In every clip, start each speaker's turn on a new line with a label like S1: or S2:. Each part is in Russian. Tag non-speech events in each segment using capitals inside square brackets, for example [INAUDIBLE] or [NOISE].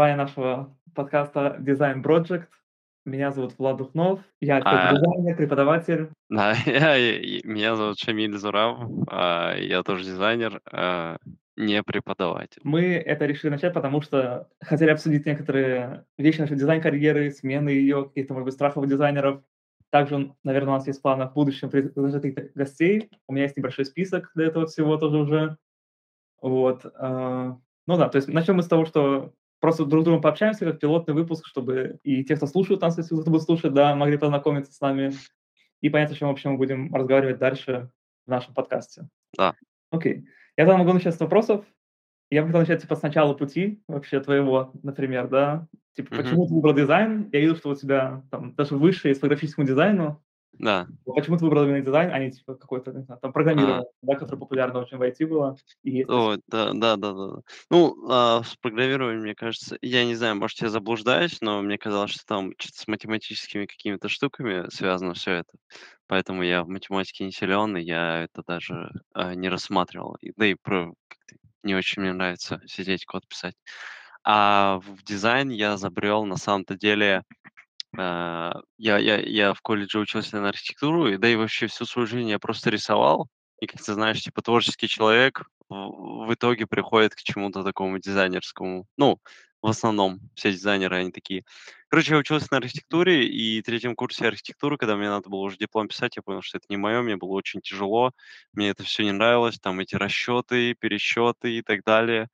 S1: название нашего подкаста Design Project. Меня зовут Влад Духнов. Я
S2: А,
S1: дизайнер, преподаватель.
S2: да, [LAUGHS] я, и- меня зовут Шамиль Зураб, а, я тоже дизайнер, а, не преподаватель.
S1: Мы это решили начать, потому что хотели обсудить некоторые вещи нашей дизайн-карьеры, смены ее, каких-то, может быть, страхов дизайнеров. Также, наверное, у нас есть планы в будущем предложить каких-то гостей. У меня есть небольшой список для этого всего тоже уже. Вот. а, Ну да, то есть начнем мы с того, что просто друг с другом пообщаемся, как пилотный выпуск, чтобы и те, кто слушают нас, если кто будет слушать, да, могли познакомиться с нами и понять, о чем вообще мы будем разговаривать дальше в нашем подкасте.
S2: Да.
S1: Окей. Я тогда могу начать с вопросов. Я бы хотел начать, типа, с начала пути вообще твоего, например, да? Типа,
S2: Мгм.
S1: почему ты выбрал дизайн? Я видел, что у тебя там даже выше есть по графическому дизайну.
S2: Да,
S1: Почему ты выбрал именно дизайн, а не типа какой-то, не знаю, там программирование, да, которое популярно очень в IT было и
S2: Ой, да, да, да, да. Ну, а, с программированием, мне кажется, я не знаю, может, я заблуждаюсь, но мне казалось, что там что-то с математическими какими-то штуками связано все это. Поэтому я в математике не силен, и я это даже а, не рассматривал. И- Да и про как-то не очень мне нравится сидеть код писать. А в дизайн я забрел на самом-то деле А, я я я в колледже учился на архитектуру, и да и вообще всю свою жизнь я просто рисовал. И, как ты знаешь, типа творческий человек в в итоге приходит к чему-то такому дизайнерскому. Ну, в основном все дизайнеры, они такие. Короче, я учился на архитектуре, и в третьем курсе архитектуры, когда мне надо было уже диплом писать, я понял, что это не мое, мне было очень тяжело, мне это все не нравилось, там эти расчеты, пересчеты и так далее.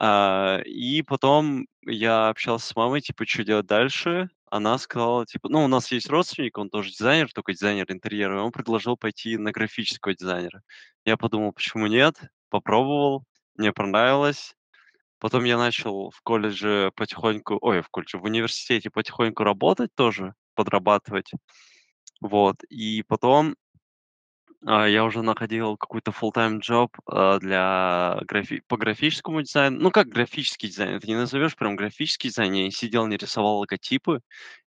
S2: А, и потом я общался с мамой, типа, что делать дальше. Она сказала, типа, ну, у нас есть родственник, он тоже дизайнер, только дизайнер интерьера, и он предложил пойти на графического дизайнера. Я подумал, почему нет? Попробовал, мне понравилось. Потом я начал в колледже потихоньку, ой, в колледже, в университете потихоньку работать тоже, подрабатывать. Вот. И потом а, я уже находил какой-то full-time job, а, для графи по графическому дизайну. Ну, как графический дизайн, это не назовешь прям графический дизайн. Я не сидел, не рисовал логотипы.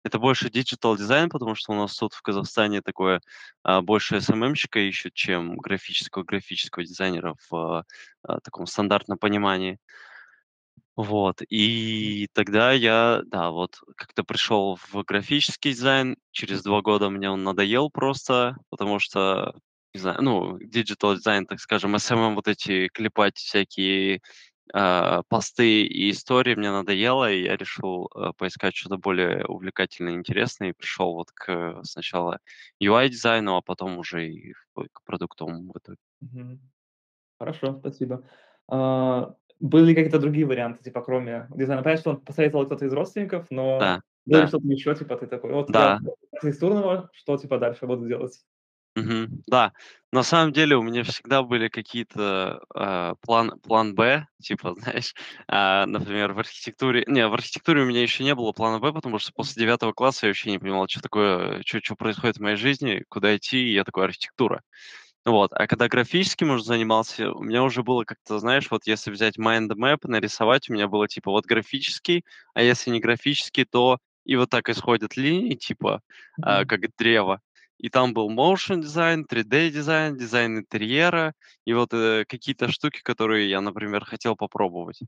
S2: Это больше digital дизайн, потому что у нас тут в Казахстане такое, а, больше SMM-щика ищут, чем графического графического дизайнера в, а, таком стандартном понимании. Вот, и тогда я, да, вот как-то пришел в графический дизайн. Через 2 года мне он надоел просто, потому что, не знаю, ну, digital дизайн, так скажем, SMM вот эти клепать всякие, а, посты и истории мне надоело, и я решил, э, поискать что-то более увлекательное и интересное, и пришел вот к сначала UI-дизайну, а потом уже и к продуктовому в итоге.
S1: Хорошо, спасибо. А, были ли какие-то другие варианты, типа, кроме дизайна? Понятно, что он посоветовал кто-то из родственников, но
S2: Да,
S1: было
S2: да,
S1: что-то еще, типа, ты такой: "Вот
S2: да.
S1: архитектурного, что, типа, дальше буду делать?"
S2: Мгм. Да, на самом деле у меня всегда были какие-то, а, план план Б, типа, [LAUGHS] знаешь, а, например, в архитектуре не, в архитектуре у меня еще не было плана Б, потому что после девятого класса я вообще не понимал, что такое, что происходит в моей жизни, куда идти, и я такой: архитектура. Вот, а когда графическим уже занимался, у меня уже было как-то, знаешь, вот если взять mind map, нарисовать, у меня было типа вот графический, а если не графический, то и вот так исходят линии, типа, а,
S1: Мгм.
S2: как древо. И там был motion дизайн, 3D дизайн, дизайн интерьера и вот э, какие-то штуки, которые я, например, хотел попробовать.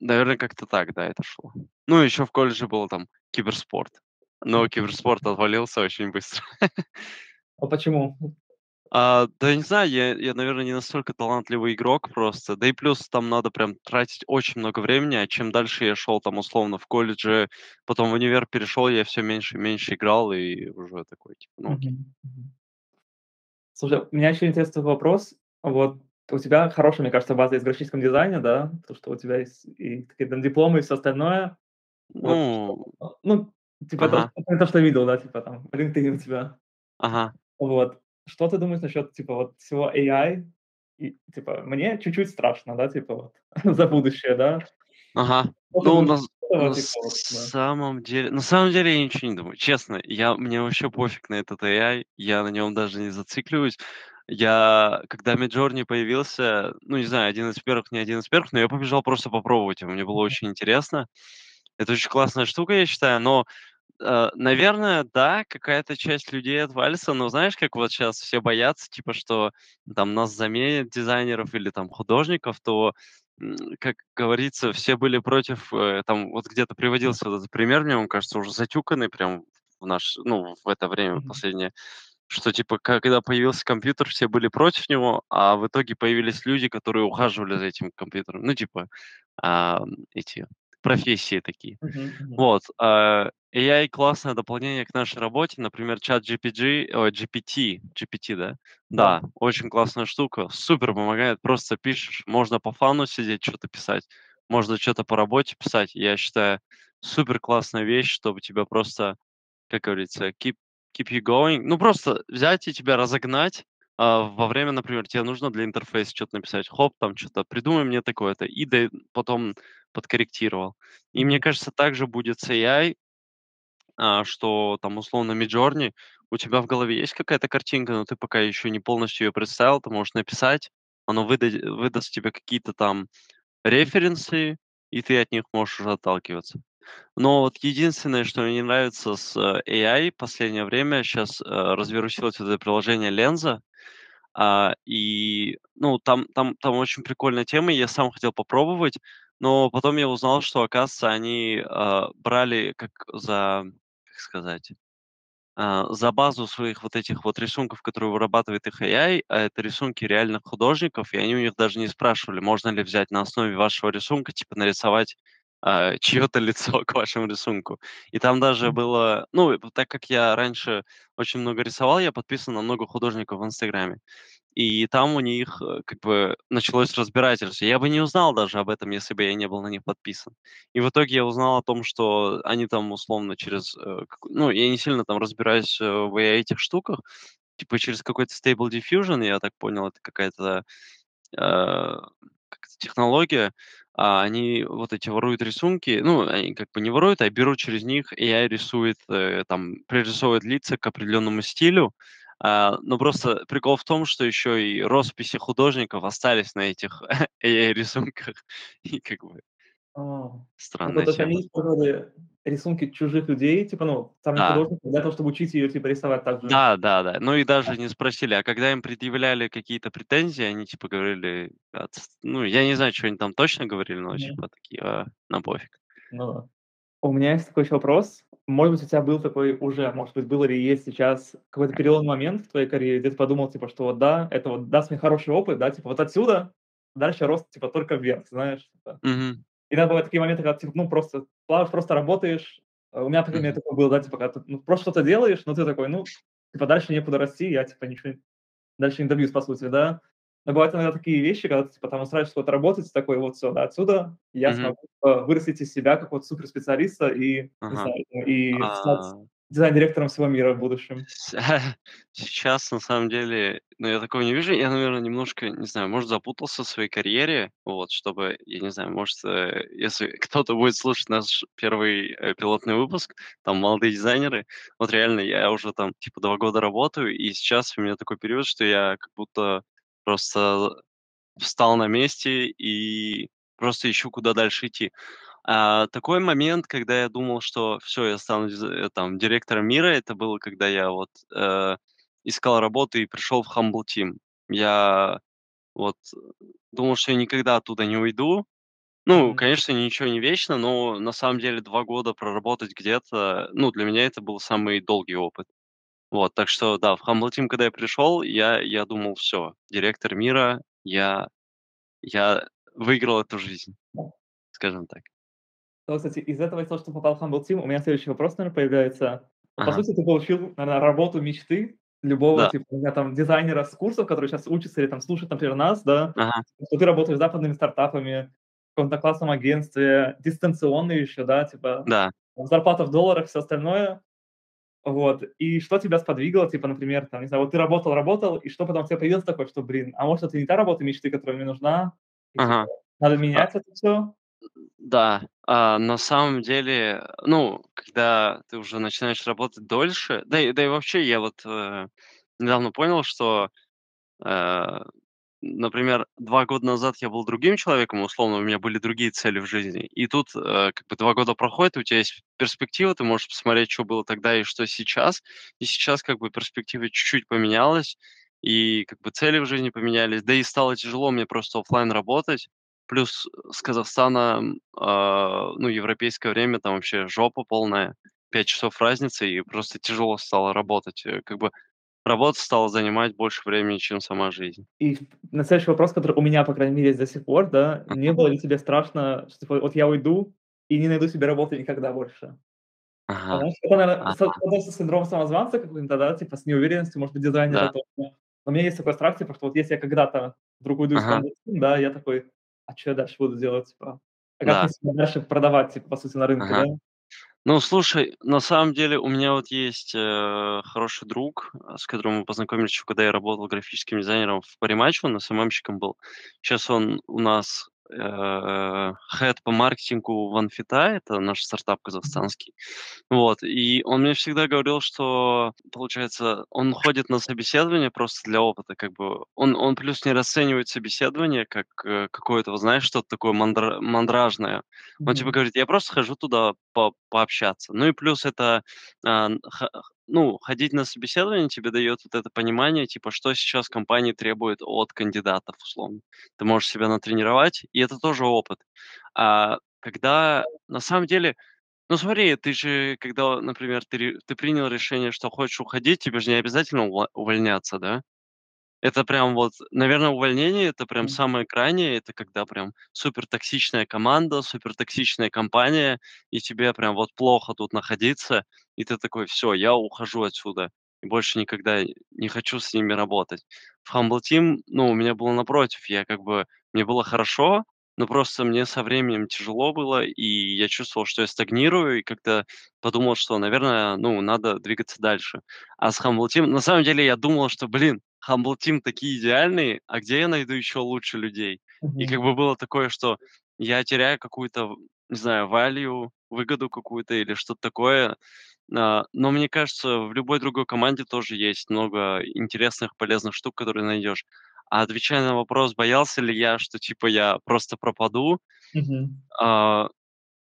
S2: наверное, как-то так, да, это шло. Ну, еще в колледже был там киберспорт, но киберспорт отвалился очень быстро. [LAUGHS]
S1: А почему?
S2: А, да я не знаю, я я, наверное, не настолько талантливый игрок просто. Да и плюс там надо прям тратить очень много времени, а чем дальше я шел там условно в колледже, потом в универ перешел, я все меньше и меньше играл и уже такой типа: "Ну окей".
S1: Слушай, у меня еще интересный вопрос. Вот у тебя хорошая, мне кажется, база из графическом дизайне, да? То, что у тебя есть и какие-то дипломы, и все остальное. Вот что,
S2: Ну,
S1: а, ну, типа,
S2: ага,
S1: то, что я видел, да, типа там LinkedIn у тебя.
S2: ага,
S1: Вот. Что ты думаешь насчет, типа, вот всего AI? И, типа, мне чуть-чуть страшно, да, типа, вот [LAUGHS] за будущее, да.
S2: ага.
S1: Что
S2: Ну, на на
S1: типа, вот, да?
S2: самом деле на самом деле я ничего не думаю. Честно, я мне вообще пофиг на этот AI, я на нем даже не зацикливаюсь. Я, когда Midjourney появился, ну, не знаю, один из первых, не один из первых, но я побежал просто попробовать его. Мне было очень интересно. Это очень классная штука, я считаю, но наверное, да, какая-то часть людей отвалится, но знаешь, как вот сейчас все боятся, типа, что там нас заменят дизайнеров или там художников, то как говорится, все были против, э, там вот где-то приводился вот этот пример, мне он кажется уже затюканный прям в наш ну, в это время
S1: Мгм.
S2: последнее, что типа когда появился компьютер, все были против него, а в итоге появились люди, которые ухаживали за этим компьютером. Ну, типа, ам, эти профессии такие.
S1: Мгм, мгм.
S2: Вот, а, AI- классное дополнение к нашей работе. Например, чат ChatGPG, ой, GPT, GPT, да?
S1: Да.
S2: Да, очень классная штука, супер помогает. Просто пишешь, можно по фану сидеть, что-то писать, можно что-то по работе писать. Я считаю, супер классная вещь, чтобы тебя просто, как говорится, keep keep you going. Ну, просто взять и тебя разогнать, а, во время, например, тебе нужно для интерфейса что-то написать. Хоп, там что-то придумай мне такое-то, и да потом подкорректировал. И мне кажется, так же будет с AI, а, что там условно Midjourney, у тебя в голове есть какая-то картинка, но ты пока еще не полностью ее представил, ты можешь написать, оно выда выдаст тебе какие-то там референсы, и ты от них можешь уже отталкиваться. Но вот единственное, что мне не нравится с э, AI последнее время, сейчас, э, развирусилось вот это приложение Lensa, а, и, ну, там там там очень прикольная тема, я сам хотел попробовать, но потом я узнал, что, оказывается, они, а, брали как за, как сказать, а, за базу своих вот этих вот рисунков, которые вырабатывает их AI, а это рисунки реальных художников, и они у них даже не спрашивали, можно ли взять на основе вашего рисунка, типа, нарисовать, а, чье-то [LAUGHS] лицо к вашему рисунку. И там даже было, ну, так как я раньше очень много рисовал, я подписан на много художников в "Инстаграме". И там у них, э, как бы началось разбирательство. Я бы не узнал даже об этом, если бы я не был на них подписан. И в итоге я узнал о том, что они там условно через, э, как ну, я не сильно там разбираюсь, э, в этих штуках, типа через какой-то Stable Diffusion, я так понял, это какая-то, э, как это, технология. А, они вот эти воруют рисунки, ну, они как бы не воруют, а берут через них, AI рисует, э, там, пририсовывает лица к определенному стилю. А, но просто прикол в том, что еще и росписи художников остались на этих [LAUGHS] AI-рисунках. И как бы
S1: так вот,
S2: странная
S1: то есть они использовали рисунки чужих людей, типа, ну, самих
S2: Да.
S1: художников для того, чтобы учить ее, типа, рисовать так же?
S2: Да, да, да. Ну и даже не спросили, а когда им предъявляли какие-то претензии, они типа говорили, отс ну, я не знаю, чё они там точно говорили, но
S1: Мгм.
S2: типа такие: "А, нам пофиг".
S1: Ну да. У меня есть такой еще вопрос. Может быть, у тебя был такой уже, может быть, был или есть сейчас какой-то переломный момент в твоей карьере, где ты подумал, типа, что вот да, это вот даст мне хороший опыт, да, типа вот отсюда дальше рост, типа, только вверх, знаешь, типа.
S2: Мгм,
S1: Иногда бывают такие моменты, когда, типа, ну, просто плаваешь, просто работаешь. Э, у меня, например,
S2: мгм,
S1: такое было, да, типа, когда ты, ну, просто что-то делаешь, но ты такой, ну, типа, дальше некуда расти, я, типа, ничего дальше не добьюсь, по сути, да. Но бывают иногда такие вещи, когда ты, типа, там устраиваешься куда-то работать, такой, вот все, да, отсюда я
S2: мгм.
S1: смогу, э, вырастить из себя какого-то суперспециалиста и, не
S2: Ага.
S1: знаю, ну, и стать
S2: А
S1: дизайн-директором всего мира в будущем.
S2: С сейчас, на самом деле, ну, я такого не вижу. Я, наверное, немножко, не знаю, может, запутался в своей карьере. Вот, чтобы, я не знаю, может, э, если кто-то будет слушать наш первый, э, пилотный выпуск, там молодые дизайнеры, вот реально я уже там типа 2 года работаю, и сейчас у меня такой период, что я как будто просто встал на месте и просто ищу, куда дальше идти. А, такой момент, когда я думал, что все, я стану диз э, там директором мира, это было, когда я вот, э, искал работу и пришел в Humble Team. Я вот думал, что я никогда оттуда не уйду. Ну,
S1: Мгм.
S2: конечно, ничего не вечно, но на самом деле 2 года проработать где-то, ну, для меня это был самый долгий опыт. Вот, так что да, в Humble Team, когда я пришел, я я думал: все, директор мира, я я выиграл эту жизнь, скажем так.
S1: Ну, кстати, из этого, из того, что попал в Humble Team, у меня следующий вопрос, наверно, появляется. По
S2: Ага.
S1: сути, ты получил, наверно, работу мечты любого,
S2: Да.
S1: типа, у меня там дизайнера с курсов, который щас учится или там слушает, например, нас, да.
S2: Ага.
S1: Что ты работаешь с западными стартапами, в каком-то классном агентстве, дистанционно еще, да, типа,
S2: Да.
S1: зарплата в долларах, всё остальное. Вот. И что тебя сподвигло, типа, например, там, не знаю, вот ты работал работал, и что потом у тебя появилось такое, что, блин, а может, это не та работа мечты, которая мне нужна, и, типа,
S2: Ага.
S1: надо
S2: А,
S1: менять это всё?
S2: да. А, на самом деле, ну, когда ты уже начинаешь работать дольше, да и да и вообще я вот, э, недавно понял, что, э, например, 2 года назад я был другим человеком, условно, у меня были другие цели в жизни. И тут, э, как бы 2 года проходит, у тебя есть перспектива, ты можешь посмотреть, что было тогда и что сейчас. И сейчас как бы перспектива чуть-чуть поменялась, и как бы цели в жизни поменялись, да и стало тяжело мне просто оффлайн работать. Плюс с Казахстана, а, ну, европейское время, там вообще жопа полная, 5 часов разницы, и просто тяжело стало работать. Э, как бы работа стала занимать больше времени, чем сама жизнь.
S1: И на следующий вопрос, который у меня, по крайней мере, есть до сих пор, да: не было ли тебе страшно, что типа вот я уйду и не найду себе работы никогда больше?
S2: Ага,
S1: Знаешь, это, наверно, с
S2: ага.
S1: относится к синдрому самозванца какой-то, да, типа с неуверенностью, может быть, дизайнера
S2: Да.
S1: тоже. Но у меня есть такой страх, типа, что вот если я когда-то вдруг уйду из
S2: Ага.
S1: Team, да, я такой: "А чё я дальше буду делать?" Типа, а как мне
S2: Да.
S1: себя дальше продавать, типа, по сути, на рынке, да?
S2: Ага. Ну, слушай, на самом деле у меня вот есть, э, хороший друг, э, с которым мы познакомились еще когда я работал графическим дизайнером в Parimatch, он SMM-щиком был. Щас он у нас, хед по маркетингу в Онфита, это наш стартап казахстанский. Вот, и он мне всегда говорил, что, получается, он ходит на собеседование просто для опыта, как бы. Он он плюс не расценивает собеседование как, э, какое-то, знаешь, что-то такое мандра мандражное. Он типа
S1: Мгм.
S2: говорит: "Я просто хожу туда по пообщаться". Ну и плюс это, а, ну, ходить на собеседование тебе дает вот это понимание, типа, что сейчас компания требует от кандидатов, условно. Ты можешь себя натренировать, и это тоже опыт. А когда на самом деле, ну, смотри, ты же, когда, например, ты ты принял решение, что хочешь уходить, тебе же не обязательно увольняться, да? Это прям вот, наверно, увольнение- это прям
S1: М.
S2: самое крайнее. Это когда прям супертоксичная команда, супертоксичная компания, и тебе прям вот плохо тут находиться, и ты такой: "Всё, я ухожу отсюда и больше никогда не хочу с ними работать". В Humble Team, ну, у меня было напротив. Я как бы мне было хорошо, но просто мне со временем тяжело было, и я чувствовал, что я стагнирую, и как-то подумал, что, наверное, ну, надо двигаться дальше. А с Humble Team на самом деле я думал, что, блин, Humble Team такие идеальные, а где я найду еще лучше людей? И как бы было такое, что я теряю какую-то, не знаю, value, выгоду какую-то или что-то такое. А, но мне кажется, в любой другой команде тоже есть много интересных, полезных штук, которые найдешь. А отвечая на вопрос, боялся ли я, что типа я просто пропаду,
S1: Мгм.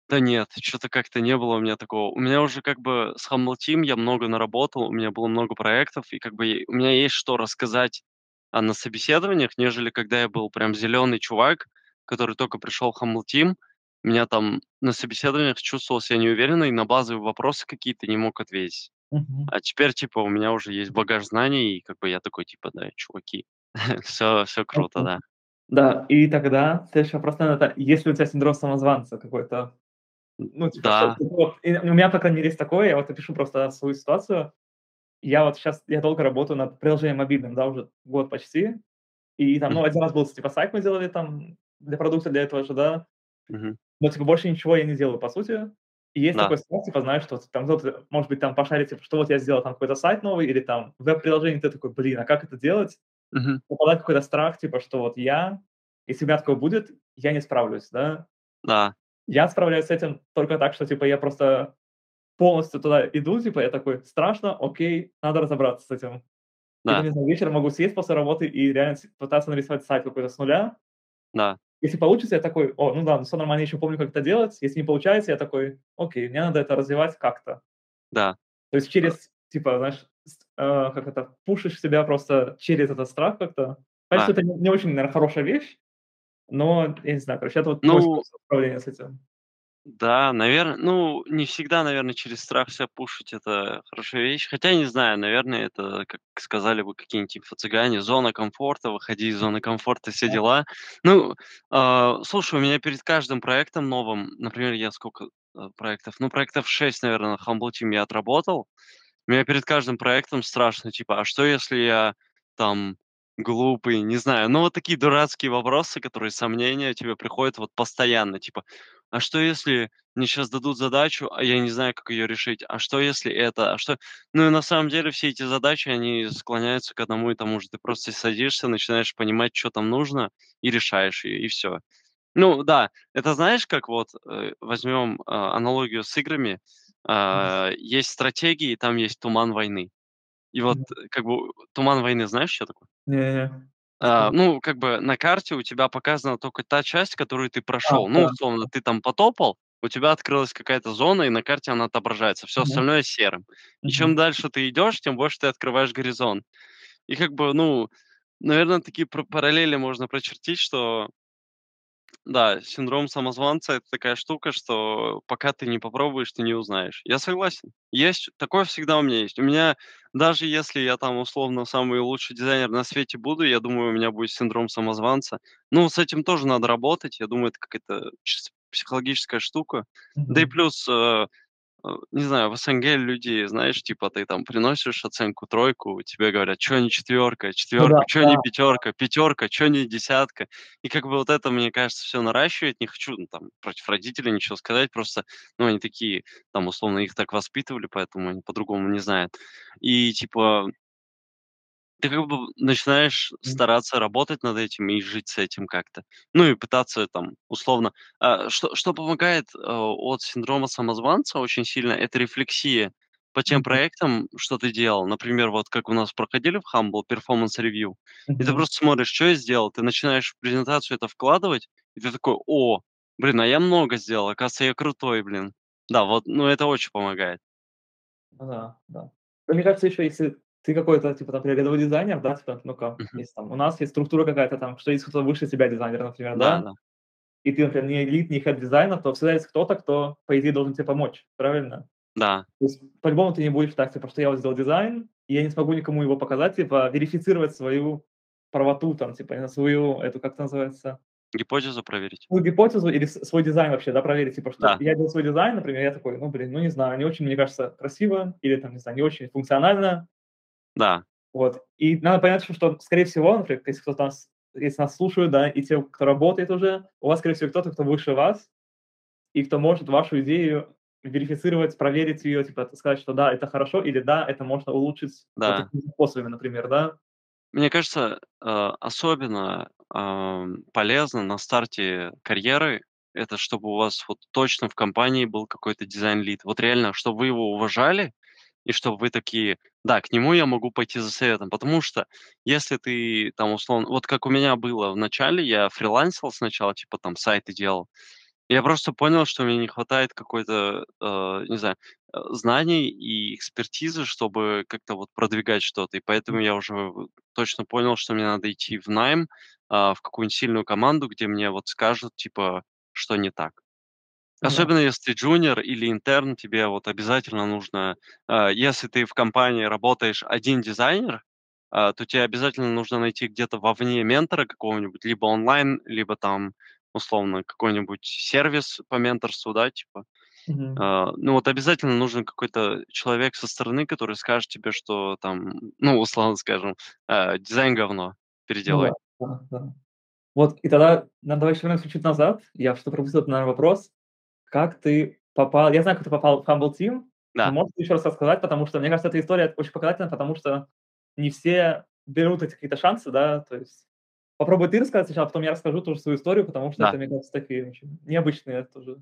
S2: Да нет, чё-то как-то не было у меня такого. У меня уже как бы с Humble Team я много наработал, у меня было много проектов, и как бы у меня есть что рассказать, а, на собеседованиях, нежели когда я был прям зеленый чувак, который только пришел в Humble Team. Меня там на собеседованиях чувствовал ся неуверенно и на базовые вопросы какие-то не мог ответить.
S1: Мгм.
S2: А теперь, типа, у меня уже есть багаж знаний, и как бы я такой, типа: "Да, чуваки, [LAUGHS] всё всё круто,
S1: Окей.
S2: да".
S1: Да, и тогда следующий вопрос, наверно, это: есть ли у тя синдром самозванца какой-то? Ну, типа, что
S2: да.
S1: вот, и у меня, по крайней мере, есть такое. Я вот опишу просто свою ситуацию. Я вот щас я долго работаю над приложением мобильным, да, уже год почти. И там, ну. 1 раз был, типа, сайт мы делали там для продукта для этого же, да.
S2: Мгм.
S1: Но, типа, больше ничего я не делаю, по сути. И есть
S2: Да.
S1: такой страх, типа, знаешь, что там кто-то, может быть, там пошарить, типа, что вот я сделал там какой-то сайт новый или там веб-приложение. Ты такой: "Блин, а как это делать?"
S2: Мгм.
S1: Попадает какой-то страх, типа, что вот я, если у меня такое будет, я не справлюсь, да.
S2: Да.
S1: Я справляюсь с этим только так, что, типа, я просто полностью туда иду, типа, я такой: "Страшно, окей, надо разобраться с этим".
S2: Да.
S1: не знаю, вечером могу сесть после работы и реально пытаться нарисовать сайт какой-то с нуля.
S2: Да.
S1: Если получится, я такой: "О, ну да, ну всё нормально, я еще помню, как это делать". Если не получается, я такой: "Окей, мне надо это развивать как-то".
S2: Да.
S1: То есть
S2: Э
S1: через, типа, знаешь, а, как это, пушишь себя просто через этот страх как-то. Конечно,
S2: Да.
S1: это не не очень, наверно, хорошая вещь, но я не знаю, короче, это вот
S2: Ну
S1: способ справления с этим.
S2: Да, навер ну, не всегда, наверно, через страх ся пушить- это хорошая вещь. Хотя, не знаю, наверное, это, как сказали бы какие-нибудь инфо-цыгане: "Зона комфорта, выходи из зоны комфорта", все дела. Ну, а, слушай, у меня перед каждым проектом новым, например, я сколько, а, проектов, ну, проектов 6, наверно, на Humble Team я отработал. У меня перед каждым проектом страшно, типа: "А что, если я там глупый?" Не знаю. Ну, вот такие дурацкие вопросы, которые, сомнения тебе приходят вот постоянно. Типа: "А что, если мне щас дадут задачу, а я не знаю, как ее решить? А что, если это? А что" Ну, и на самом деле все эти задачи, они склоняются к одному и тому же. Ты просто садишься, начинаешь понимать, чё там нужно, и решаешь ее, и всё. Ну да, это знаешь, как вот, э, возьмем, а, аналогию с играми. А, есть стратегии, там есть туман войны. И вот,
S1: Мгм.
S2: как бы, туман войны знаешь, что такое?
S1: Не не не.
S2: А, ну, как бы на карте у тебя показана тока та часть, которую ты
S1: А,
S2: прошел. Ну,
S1: да,
S2: условно, ты там потопал, у тебя открылась какая-то зона, и на карте она отображается.
S1: Мгм.
S2: остальное серым. И чем дальше ты идешь, тем больше ты открываешь горизонт. И как бы, ну, наверно, такие параллели можно прочертить, что Да, синдром самозванца- это такая штука, что пока ты не попробуешь, ты не узнаешь. Я согласен. Есть, такое всегда у меня есть. У меня, даже если я там условно самый лучший дизайнер на свете буду, я думаю, у меня будет синдром самозванца. Ну, с этим тоже надо работать. Я думаю, это какая-то чисто психологическая штука. Да и
S1: Мгм.
S2: плюс, э, э, не знаю, в СНГ люди, знаешь, типа ты там приносишь оценку тройку, тебе говорят: "Чё не четверка,
S1: Ну да,
S2: четверка, чё не
S1: да, да.
S2: пятерка, пятерка, чё не десятка?" И как бы вот это, мне кажется, все наращивает. Не хочу, ну, там, против родителей ничего сказать, просто, ну, они такие, там, условно, их так воспитывали, поэтому они по-другому не знают. И типа ты как бы начинаешь стараться работать над этим и жить с этим как-то. Ну и пытаться там условно а, что что помогает, а, от синдрома самозванца очень сильно- это рефлексия по тем
S1: Мгм.
S2: проектам, что ты делал. Например, вот как у нас проходили в Humble performance review, и ты
S1: Мгм.
S2: просто смотришь, что я сделал. Ты начинаешь в презентацию это вкладывать, и ты такой: "О, блин, а я много сделал, оказывается, я крутой, блин". Да, вот, ну это очень помогает.
S1: Ну да, да. Ну, мне кажется, еще если ты какой-то, типа, например, рядовой дизайнер, да, типа, ну как,
S2: Мгм.
S1: есть там у нас есть структура какая-то там, что есть кто-то выше тебя дизайнер, например,
S2: Да,
S1: да,
S2: да.
S1: и ты, например, не lead, не head дизайна, то всегда есть кто-то, кто, по идее, должен тебе помочь, правильно?
S2: Да,
S1: То есть по-любому ты не будешь так, типа, что я вот сделал дизайн, и я не смогу никому его показать, типа, верифицировать свою правоту, там, типа, на свою, эту, как это называется,
S2: гипотезу проверить.
S1: свою гипотезу или свой дизайн вообще, да, проверить, типа, что
S2: Да,
S1: я делал свой дизайн, например, я такой, ну, блин, ну, не знаю, не очень, мне кажется, красиво или, там, не знаю, не очень функционально,
S2: да,
S1: вот. И надо понять, что, скорее всего, например, если кто-то нас, если нас слушают, да, и те, кто работает уже, у вас, скорее всего, кто-то, кто выше вас, и кто может вашу идею верифицировать, проверить ее, типа, сказать, что да, это хорошо, или да, это можно улучшить
S2: да.
S1: такими способами, например, да.
S2: Мне кажется, э, особенно, полезно на старте карьеры- это чтобы у вас вот точно в компании был какой-то дизайн-лид. Вот реально, чтобы вы его уважали и чтобы вы такие: "Да, к нему я могу пойти за советом". Потому что если ты там условно вот как у меня было в начале, я фрилансил сначала, типа там сайты делал. Я просто понял, что мне не хватает какой-то, э, не знаю, э, знаний и экспертизы, чтобы как-то вот продвигать что-то. И поэтому я уже точно понял, что мне надо идти в найм, а, в какую-нибудь сильную команду, где мне вот скажут, типа, что не так.
S1: Ну да.
S2: Особенно если ты джуниор или интерн, тебе вот обязательно нужно, а, если ты в компании работаешь один дизайнер, а, то тебе обязательно нужно найти где-то вовне ментора какого-нибудь, либо онлайн, либо там условно какой-нибудь сервис по менторству, да, типа.
S1: Мгм.
S2: А, ну вот обязательно нужен какой-то человек со стороны, который скажет тебе, что там, ну, условно скажем, а, дизайн говно,
S1: Ну да,
S2: переделай.
S1: да, да. Вот, и тогда надо давай еще вернемся чуть-чуть назад. Я что пропустил, это, наверно, вопрос. Как ты попал я знаю, как ты попал в Humble Team,
S2: Да,
S1: можешь еще раз рассказать, потому что, мне кажется, эта история очень показательна, потому что не все берут эти какие-то шансы, да, то есть попробуй ты рассказать сначала, потом я расскажу тоже свою историю, потому что это,
S2: да.
S1: мне кажется, такие очень необычные тоже.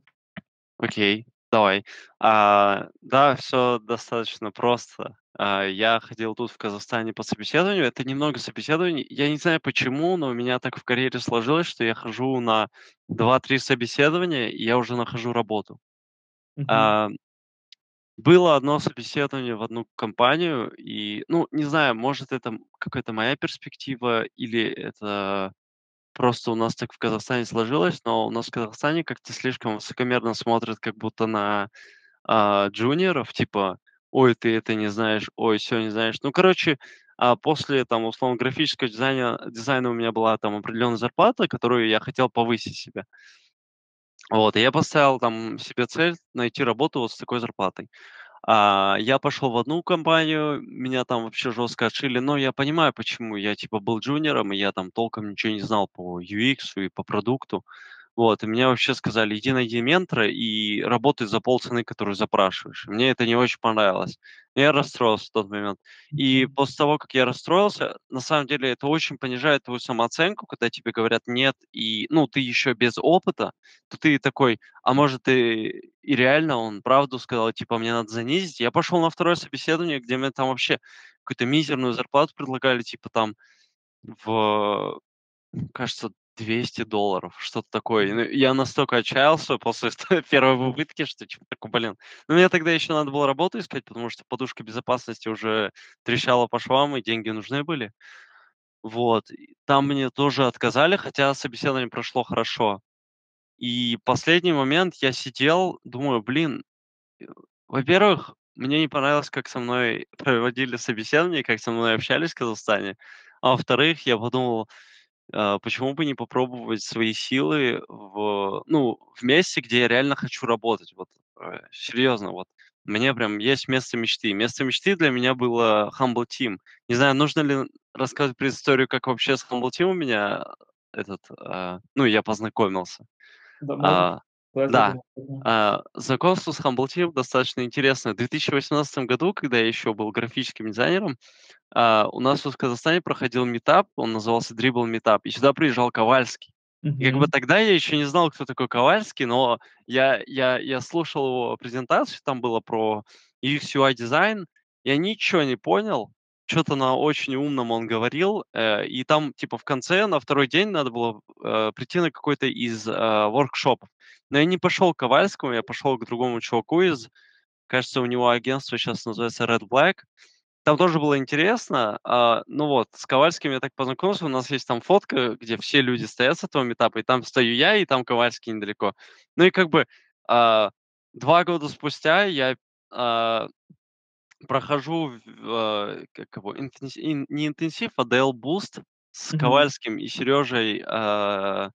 S2: Окей, давай. А, да, все достаточно просто. А, я ходил тут в Казахстане по собеседованию. Это немного собеседований. Я не знаю почему, но у меня так в карьере сложилось, что я хожу на два-три собеседования, и я уже нахожу работу.
S1: Мгм.
S2: А, было одно собеседование в одну компанию, и, ну, не знаю, может, это, м, какая-то моя перспектива или это просто у нас так в Казахстане сложилось, но у нас в Казахстане как-то слишком высокомерно смотрят как будто на а, джуниоров, типа: "Ой, ты это не знаешь, ой, сё не знаешь". Ну, короче, а, после там, условно, графического дизайна дизайна у меня была там определенная зарплата, которую я хотел повысить себе. Вот, и я поставил там себе цель найти работу вот с такой зарплатой. А, я пошел в одну компанию, меня там вообще жестко отшили, но я понимаю, почему. Я типа был джуниором, и я там толком ничего не знал по UX и по продукту. Вот, и мне вообще сказали: "Иди найди ментора и работай за полцены, которую запрашиваешь". Мне это не очень понравилось. Я расстроился в тот момент. И после того, как я расстроился, на самом деле это очень понижает твою самооценку, когда тебе говорят "нет", и, ну, ты еще без опыта, то ты такой: "А может, и и реально он правду сказал, типа мне надо занизить". Я пошел на второе собеседование, где мне там вообще какую-то мизерную зарплату предлагали, типа там в Кажется, 200 долларов, что-то такое. Ну, я настолько отчаялся после [LAUGHS] первой попытки, что типа такой, блин. Ну, мне тогда еще надо было работу искать, потому что подушка безопасности уже трещала по швам, и деньги нужны были. Вот. Там мне тоже отказали, хотя собеседование прошло хорошо. И последний момент я сидел, думаю, блин, э, во-первых, мне не понравилось, как со мной проводили собеседование, как со мной общались в Казахстане. А во-вторых, я подумал, а, почему бы не попробовать свои силы в, ну, в месте, где я реально хочу работать. Вот, э, серьезно, вот. Мне прям есть место мечты. Место мечты для меня было Humble Team. Не знаю, нужно ли рассказывать предысторию, как вообще с Humble Team у меня этот, а, ну, я познакомился.
S1: Да,
S2: А, да, а, знакомство с Humble Team достаточно интересное. В 2018 году, когда я еще был графическим дизайнером, а, у нас в Казахстане проходил митап, он назывался Dribble Meetup, и сюда приезжал Ковальский. И как бы тогда я еще не знал, кто такой Ковальский, но я я я слушал его презентацию, там было про UX, UI дизайн, я ничего не понял. Что то на очень умном он говорил, э, и там типа в конце, на второй день надо было, э, прийти на какой-то из, а, воркшопов. Но я не пошел к Ковальскому, я пошел к другому чуваку из, кажется, у него агентство сейчас называется Red Black. Там тоже было интересно. А, ну вот, с Ковальским я так познакомился. У нас есть там фотка, где все люди стоят с этого метапа, и там стою я, и там Ковальский недалеко. Ну и как бы а, 2 года спустя я а, прохожу а, как его, интенси ин не интенсив, а DL Boost с
S1: Мгм.
S2: Ковальским и Сережей, а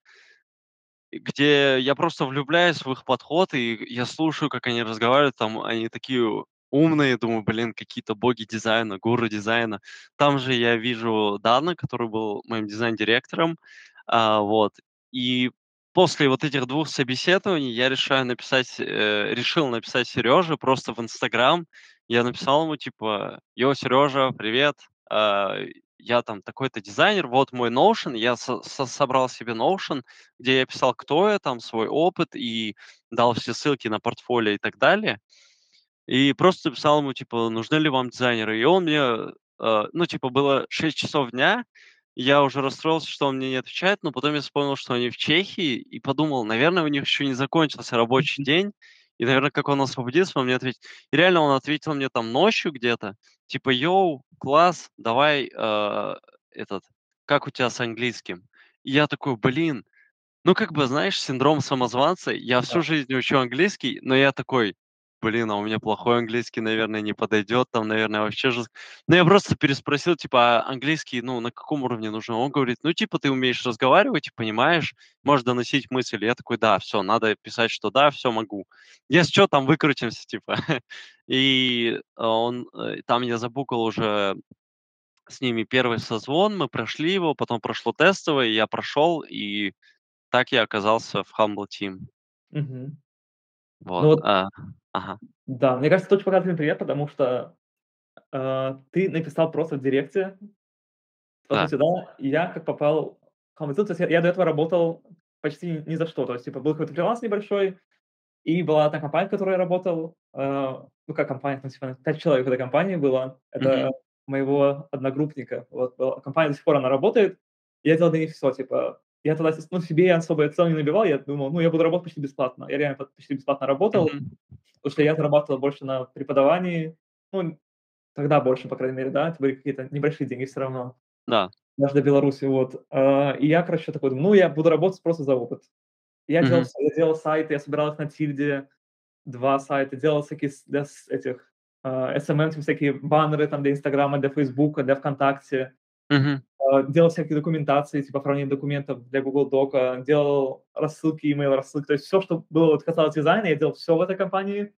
S2: где я просто влюбляюсь в их подход, и я слушаю, как они разговаривают, там они такие умные, думаю, блин, какие-то боги дизайна, гуру дизайна. Там же я вижу Дана, который был моим дизайн-директором, а, вот. И после вот этих двух собеседований я решаю написать, э, решил написать Сереже просто в Инстаграм. Я написал ему типа: "Йоу, Сережа, привет, а, я там такой-то дизайнер, вот мой Notion". Я со со собрал себе Notion, где я писал, кто я, там свой опыт и дал все ссылки на портфолио и так далее. И просто писал ему, типа, нужны ли вам дизайнеры. И он мне, э, ну, типа, было 6 часов дня, я уже расстроился, что он мне не отвечает, но потом я вспомнил, что они в Чехии, и подумал, наверное, у них еще не закончился рабочий день, и, наверное, как он освободится, он мне ответит. И реально он ответил мне там ночью где-то, типа, йоу, класс, давай, э, этот, как у тебя с английским? И я такой, блин, ну, как бы, знаешь, синдром самозванца. Я
S1: Да.
S2: всю жизнь учу английский, но я такой: "Блин, а у меня плохой английский, наверное, не подойдет, там, наверное, вообще жестко". Ну, я просто переспросил, типа: "А английский, ну, на каком уровне нужен?" Он говорит: "Ну, типа, ты умеешь разговаривать и понимаешь, можешь доносить мысль". Я такой: "Да, все, надо писать, что да, все могу. Если чё, там выкрутимся", типа. [LAUGHS] И он, э, там я забукал уже с ними первый созвон, мы прошли его, потом прошло тестовое, я прошел, и так я оказался в Humble Team.
S1: Ну
S2: Вот,
S1: вот,
S2: а, ага,
S1: да, мне кажется, это очень показательный пример, потому что, э, ты написал просто в директе, по
S2: да.
S1: сути, да, и я как попал в Team. То есть я я до этого работал почти ни за что. То есть, типа, был какой-то фриланс небольшой, и была одна компания, в которой я работал. Э, ну, как компания, там, типа, 5 человек в этой компании было. Это
S2: Мгм,
S1: моего одногруппника. Вот, была компания до сих пор она работает. Я делал для них всё, типа. Я тогда, ну, себе особо цену не набивал. Я думал, ну, я буду работать почти бесплатно. Я реально почти бесплатно работал,
S2: мгм.
S1: потому что я зарабатывал больше на преподавании. Ну, тогда больше, по крайней мере, да, это были какие-то небольшие деньги всё равно.
S2: Да.
S1: Даже для Беларуси, вот. А, и я, короче, такой думаю: "Ну, я буду работать просто за опыт". Я делал
S2: Мгм,
S1: всё, я делал сайты, я собирал их на "Тильде", 2 сайта, делал всякие для этих, а, SMM, всякие баннеры там для "Инстаграма", для "Фейсбука", для "ВКонтакте".
S2: мгм.
S1: А, делал всякие документации, типа оформление документов для "Google Doc а", делал рассылки, имейл-рассылки. То есть всё, что было вот касалось дизайна, я делал всё в этой компании.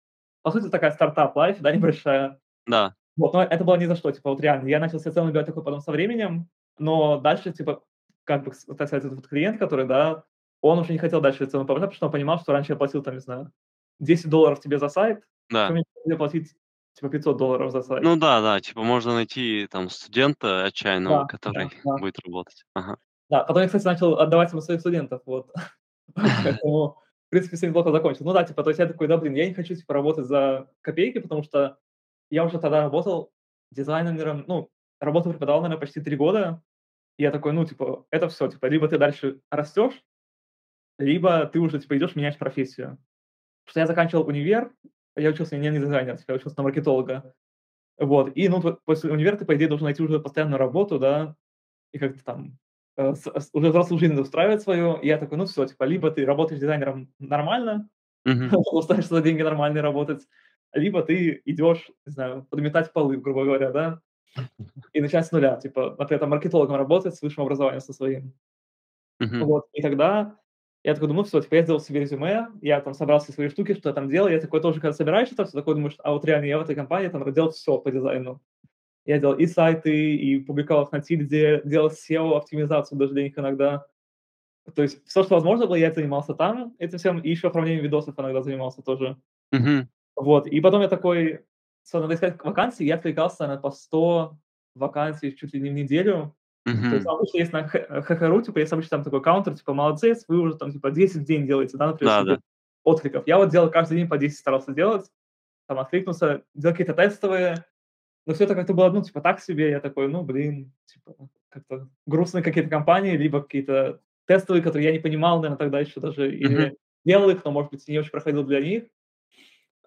S1: По сути, такая startup life, да, [LAUGHS] небольшая.
S2: Да.
S1: Вот, но это было ни за что, типа, вот реально. Я начал себе цену набивать только потом со временем, но дальше, типа, как бы, так сказать, этот вот клиент, который, да, он уже не хотел дальше цену повышать, потому что он понимал, что раньше я платил, там, не знаю, 10 долларов тебе за сайт,
S2: Да.
S1: мне платить, типа, 500 долларов за сайт.
S2: Ну да, да, типа можно найти там студента отчаянного,
S1: Да, да,
S2: который
S1: да.
S2: будет работать. Ага.
S1: Да, потом я, кстати, начал отдавать ему своих студентов, вот. [LAUGHS] [LAUGHS] Поэтому, в принципе, всё неплохо закончилось. Ну да, типа, то есть я такой: "Да, блин, я не хочу, типа, работать за копейки", потому что я уже тогда работал дизайнером, ну, работал, преподавал, наверно, почти 3 года. И я такой, ну, типа, это всё, типа, либо ты дальше растешь, либо ты уже, типа, идешь менять профессию. Потому что я заканчивал универ, я учился не на дизайнера, я учился на маркетолога. Вот, и, ну, после универа ты, по идее, должен найти уже постоянную работу, да, и как-то там э, с с уже взрослую жизнь устраивать свою. И я такой: "Ну всё, типа, либо ты работаешь дизайнером нормально, [LAUGHS] устраиваешься за деньги нормальные работать, либо ты идешь, не знаю, подметать полы, грубо говоря, да, и начинать с нуля". Типа, например, там маркетологом работать с высшим образованием со своим.
S2: Мгм.
S1: Вот, и тогда я такой думаю: "Всё, теперь я сделал себе резюме". Я там собрал все свои штуки, что я там делал. Я такой тоже, когда собираешь это всё, такой думаешь: "А вот реально я в этой компании там делал всё по дизайну". Я делал и сайты, и публиковал их на Тильде, делал SEO-оптимизацию даже для них иногда. То есть всё, что возможно было, я занимался там, этим всем, и еще оформлением видосов иногда занимался тоже.
S2: Мгм.
S1: Вот, и потом я такой: "Всё, надо искать вакансии". Я откликался на по 100 вакансий чуть ли не в неделю. То есть обычно есть на Х HRU, типа есть обычно там такой каунтер, типа: "Молодцы, вы уже там типа 10 в день делаете, да, например,
S2: Да,
S1: откликов". Я вот делал каждый день по 10 старался делать, там откликнуться, делал какие-то тестовые, но всё это как-то было, ну, типа так себе. Я такой: "Ну, блин, типа, как-то грустные какие-то компании, либо какие-то тестовые, которые я не понимал, наверно, тогда еще даже, или делал их, но, может быть, не очень проходил для них".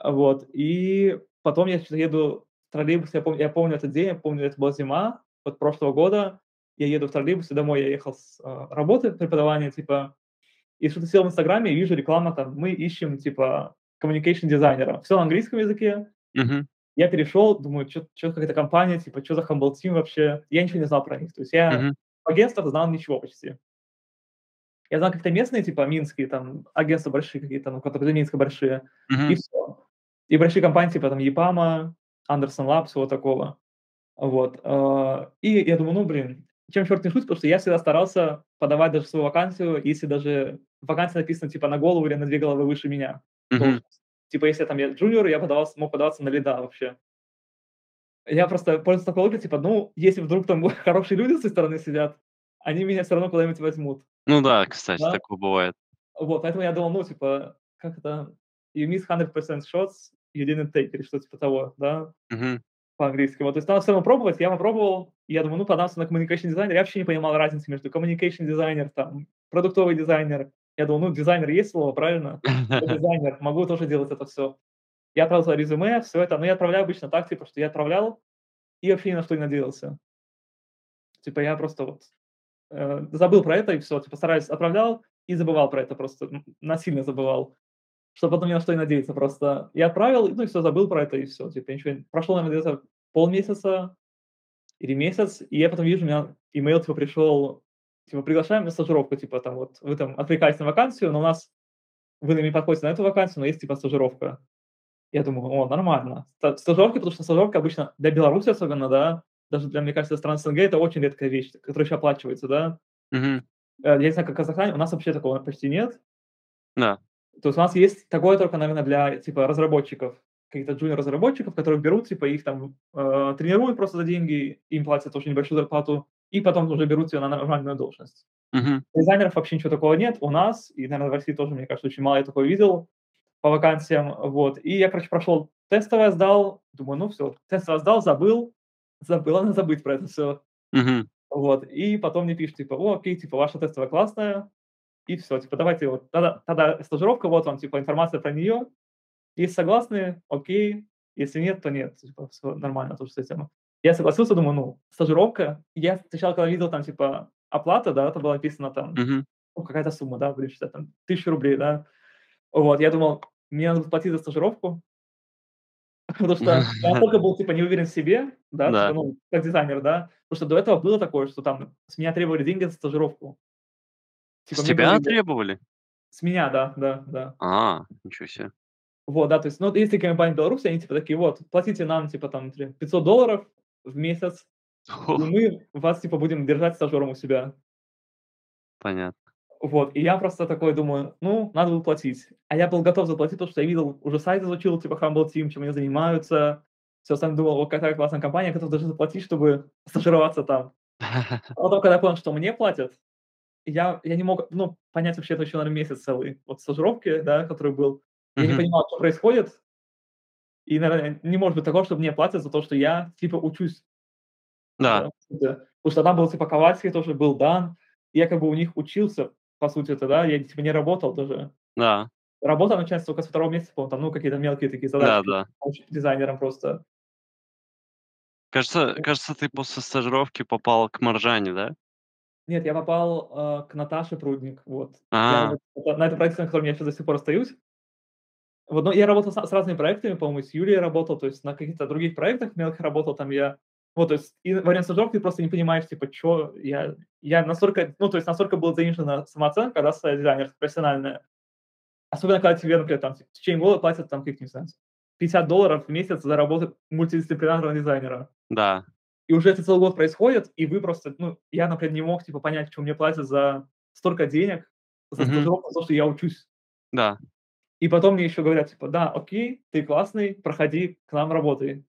S1: Вот, и потом я что-то еду в троллейбусе, я помню я помню этот день, я помню, это была зима вот прошлого года. Я еду в троллейбусе домой, я ехал с, а, работы преподавания, типа, и что-то сел в "Инстаграме" и вижу реклама там: "Мы ищем, типа, communication дизайнера". Всё на английском языке.
S2: Мгм.
S1: Я перешел, думаю: "Чё чё за какая-то компания, типа, чё за Humble Team вообще?" Я ничего не знал про них. То есть я в агентствах знал ничего почти. Я знал какие-то местные, типа минские там агентства большие какие-то, ну, которые Минска большие, и
S2: Мгм.
S1: всё. И большие компании типа там EPAMA, Anderson Labs, всего такого. Вот, а, и я думаю: "Ну, блин, чем черт не шутит?" Потому что я всегда старался подавать даже свою вакансию, если даже вакансия написана типа на голову или на 2 головы выше меня
S2: Мгм.
S1: должность. Типа если там я джуниор, я подавался мог подаваться на лида вообще. Я просто пользуюсь такой логикой, типа, ну, если вдруг там [LAUGHS] хорошие люди с той стороны сидят, они меня всё равно куда-нибудь возьмут.
S2: Ну да, кстати,
S1: Да.
S2: такое бывает.
S1: Вот, поэтому я думал, ну, типа, как это, you miss 100% shots you didn't take или что-то типа того, да,
S2: Мгм.
S1: По-английски. Вот, то есть надо всё равно пробовать. Я попробовал, и я думаю, ну, подамся на communication дизайнера. Я вообще не понимал разницы между communication дизайнер, там, продуктовый дизайнер. Я думал, ну, дизайнер есть слово, правильно? Я [LAUGHS] дизайнер, могу тоже делать это всё. Я отправил свое резюме, всё это, но я отправляю обычно так, типа, что я отправлял и вообще ни на что не надеялся. Типа я просто вот, э, забыл про это и всё. Типа стараюсь отправлял и забывал про это просто, насильно забывал, чтобы потом ни на что не надеяться просто. Я отправил, ну и всё, забыл про это и всё. Типа ничего не прошло, наверно, где-то полмесяца или месяц, и я потом вижу, у меня имейл типа пришел, типа: "Приглашаем на стажировку". Типа там вот вы там откликались на вакансию, но у нас вы не подходите на эту вакансию, но есть типа стажировка. Я думаю: "О, нормально". Ста стажировки, потому что стажировка обычно для Беларуси особенно, да, даже для, мне кажется, стран СНГ- это очень редкая вещь, которая еще оплачивается, да. Э, я не знаю, как в Казахстане, у нас вообще такого почти нет.
S2: Да.
S1: То есть у нас есть такое только, наверно, для типа разработчиков, каких-то джуниор-разработчиков, которых берут, типа их там, э, тренируют просто за деньги, им платят очень большую зарплату, и потом уже берут тебя на нормальную должность.
S2: Мгм.
S1: Дизайнеров вообще ничего такого нет у нас, и, наверно, в России тоже, мне кажется, очень мало я такое видел по вакансиям. Вот, и я, короче, прошел тестовое, сдал, думаю: "Ну всё". Тестовое сдал, забыл, забыл, главное [LAUGHS] забыть про это всё.
S2: Мгм.
S1: Вот, и потом мне пишут, типа: "О, окей, типа ваша тестовая классная, и всё, типа давайте вот тогда тогда стажировка, вот вам типа информация про нее. Если согласны- окей, если нет, то нет". Типа всё нормально тоже с этим. Я согласился, думаю, ну, стажировка. Я сначала, когда видел там типа оплата, да, там было написано там,
S2: Мгм.
S1: ну, какая-то сумма, да, будем считать там 1000 рублей, да. Вот, я думал, мне надо платить за стажировку. [LAUGHS] Потому что [LAUGHS] я настолько был типа не уверен в себе, да, типа,
S2: Да.
S1: ну, как дизайнер, да. Потому что до этого было такое, что там с меня требовали деньги за стажировку.
S2: С
S1: Типа мне
S2: тебя
S1: говорили
S2: требовали?
S1: С меня, да, да, да.
S2: А, ничего себе.
S1: Вот, да, то есть, ну, вот если компания Беларуси, они типа такие: "Вот, платите нам типа там три 500 долларов в месяц, и
S2: Ох.
S1: мы вас типа будем держать стажером у себя".
S2: Понятно.
S1: Вот, и я просто такой думаю: "Ну, надо было платить". А я был готов заплатить, потому что я видел, уже сайт изучил, типа Humble Team, чем они занимаются. Всё остальное, думал: "О, какая классная компания, я готов даже заплатить, чтобы стажироваться там". [LAUGHS] А потом, когда я понял, что мне платят, я я не мог, ну, понять вообще это еще, наверно, месяц целый вот стажировки, да, который был. Я не понимал, что происходит. И, наверно, не может быть такого, что мне платят за то, что я типа учусь.
S2: Да.
S1: Да, да. Потому что там был типа Ковальский тоже, был Дан. Я как бы у них учился, по сути это, да, я типа не работал даже.
S2: Да.
S1: Работа начинается только со 2 месяца, по-моему, там, ну, какие-то мелкие такие задачки,
S2: Да-да.
S1: помочь дизайнерам просто.
S2: Кажется кажется, ты после стажировки попал к Маржане, да?
S1: Нет, я попал, а, к Наташе Прудник, вот. Я
S2: А.
S1: на этом проекте, на котором я щас до сих пор остаюсь. Вот, но я работал с с разными проектами, по-моему, с Юлией работал, то есть на каких-то других проектах мелких работал там я. Вот, то есть и во время стажировки ты просто не понимаешь, типа, чё я я настолько, ну, то есть настолько был занижена самооценка, да, своя дизайнерская, профессиональная. Особенно когда тебе, например, там в течение года платят там, как не знаю, 50 долларов в месяц за работу мультидисциплинарного дизайнера.
S2: Да.
S1: И уже это целый год происходит, и вы просто, ну, я, например, не мог, типа, понять, чё мне платят за столько денег, за
S2: Мгм.
S1: стажировку, за то, что я учусь.
S2: Да.
S1: И потом мне еще говорят, типа: "Да, окей, ты классный, проходи к нам, работай".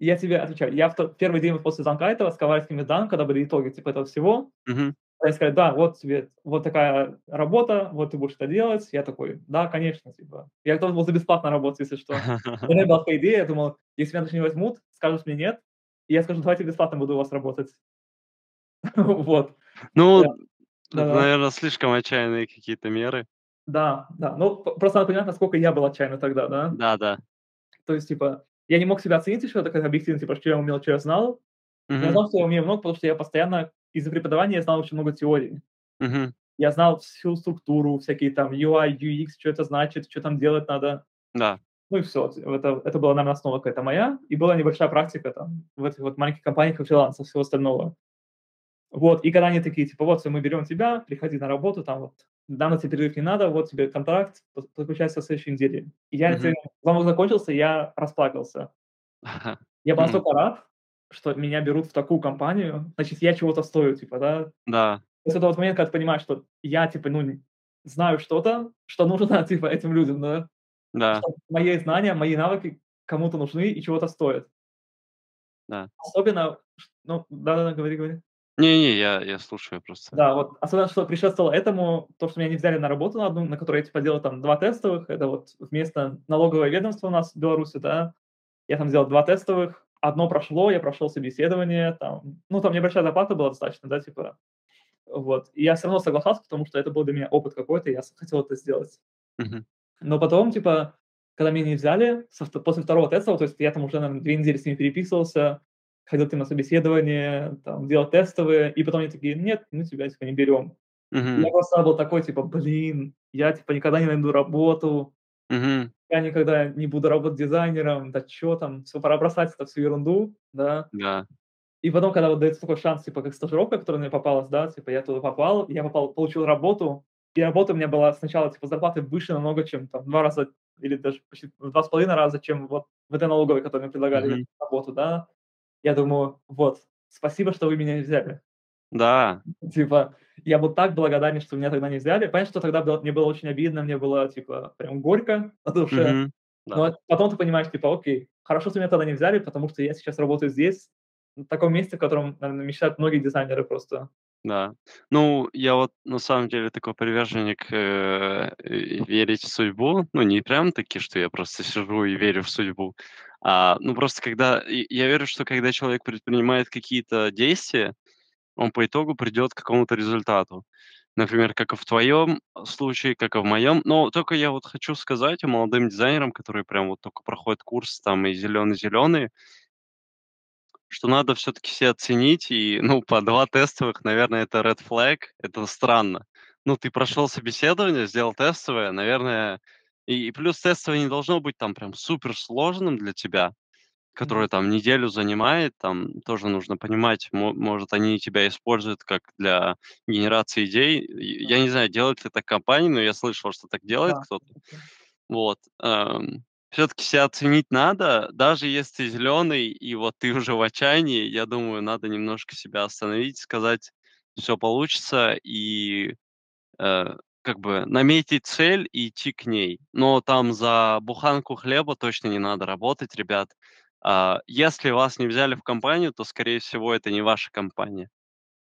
S1: И я тебе отвечаю, я в тот первый день после звонка этого с ковальским медалом, когда были итоги типа этого всего,
S2: Мгм.
S1: они сказали: "Да, вот тебе вот такая работа, вот ты будешь это делать". Я такой: "Да, конечно", типа. Я готов был за бесплатно работать, если что. У меня была такая идея, я думал, если меня даже не возьмут, скажут мне "нет", и я скажу: "Давайте бесплатно буду у вас работать". [LAUGHS] Вот.
S2: Ну,
S1: Да.
S2: это,
S1: Да-да.
S2: наверно, слишком отчаянные какие-то меры.
S1: Да, да. Ну, просто надо понимать, насколько я был отчаянный тогда, да.
S2: Да-да.
S1: То есть, типа, я не мог себя оценить еще так объективно, типа, что я умел, чё я знал. Но я знал, что я умею много, потому что я постоянно из-за преподавания я знал очень много теории.
S2: Мгм.
S1: Я знал всю структуру, всякие там UI, UX, чё это значит, чё там делать надо.
S2: Да.
S1: Ну и всё. Т это это была, наверно, основа какая-то моя. И была небольшая практика там в этих вот маленьких компаниях и фрилансах, всего остального. Вот. И когда они такие, типа: "Вот всё, мы берем тебя, приходи на работу, там вот, нам на тебе перерыв не надо, вот тебе контракт, под подключайся с следующей недели". И я
S2: Мгм.
S1: звонок закончился, я расплакался. Я был настолько рад, что меня берут в такую компанию, значит, я чего-то стою, типа, да. То
S2: Да.
S1: есть это вот момент, когда ты понимаешь, что я, типа, ну, знаю что-то, что нужно, [LAUGHS] типа, этим людям, да.
S2: Да.
S1: Что мои знания, мои навыки кому-то нужны и чего-то стоят.
S2: Да.
S1: Особенно, ну да-да-да, говори говори.
S2: Не не, я я слушаю просто.
S1: Да, вот особенно, что предшествовало этому, то, что меня не взяли на работу на одну, на которой я, типа, делал там 2 тестовых. Это вот вместо налоговое ведомство у нас в Беларуси, да. Я там сделал 2 тестовых, 1 прошло, я прошел собеседование, там, ну, там небольшая зарплата была достаточно, да, типа. Вот. И я всё равно соглашался, потому что это был для меня опыт какой-то, я хотел это сделать.
S2: Мгм.
S1: Но потом, типа, когда меня не взяли, со после 2 тестового, то есть я там уже, наверно, 2 недели с ними переписывался, ходил ним на собеседование, там делал тестовые, и потом они такие: "Нет, мы тебя, типа, не берем". Я
S2: Мгм.
S1: просто был такой, типа: "Блин, я, типа, никогда не найду работу,
S2: Мгм.
S1: я никогда не буду работать дизайнером, да чё там, всё, пора бросать эту всю ерунду", да.
S2: Да.
S1: И потом, когда вот дается такой шанс, типа, как стажировка, которая мне попалась, да, типа, я туда попал, я попал, получил работу, и работа у меня была сначала, типа, зарплатой выше намного, чем там 2 раза или даже почти в 2,5 раза, чем вот в этой налоговой, которой мне предлагали
S2: Мгм.
S1: работу, да. Я думаю: "Вот, спасибо, что вы меня не взяли".
S2: Да. [LAUGHS]
S1: Типа, я был так благодарен, что меня тогда не взяли. Понятно, что тогда было мне было очень обидно, мне было, типа, прям горько на душе.
S2: Мгм. Да.
S1: Но потом ты понимаешь, типа: "Окей, хорошо, что меня тогда не взяли, потому что я сейчас работаю здесь, в таком месте, в котором, наверно, мечтают многие дизайнеры просто".
S2: Да. Ну, я вот на самом деле такой приверженник, э, верить в судьбу. Ну, не прям-таки, что я просто сижу и верю в судьбу, а, ну, просто когда я верю, что когда человек предпринимает какие-то действия, он по итогу придет к какому-то результату. Например, как и в твоем случае, как и в моем. Но тока я вот хочу сказать молодым дизайнерам, которые прям вот тока проходят курс там и зеленый-зеленый что надо всё-таки себя ценить. И, ну, по 2 тестовых, наверное, это red flag, это странно. Ну, ты прошел собеседование, сделал тестовое, наверное, и плюс тестовое не должно быть там прям суперсложным для тебя, которое там неделю занимает. Там тоже нужно понимать, мо может, они тебя используют как для генерации идей. И я не знаю, делают ли так компании, но я слышал, что так делает
S1: Да.
S2: кто-то. Вот, эм, всё-таки себя ценить надо, даже если ты зеленый и вот ты уже в отчаянии. Я думаю, надо немножко себя остановить, сказать: "Всё получится". И, э, как бы наметить цель и идти к ней. Но там за буханку хлеба точно не надо работать, ребят. А, если вас не взяли в компанию, то, скорее всего, это не ваша компания.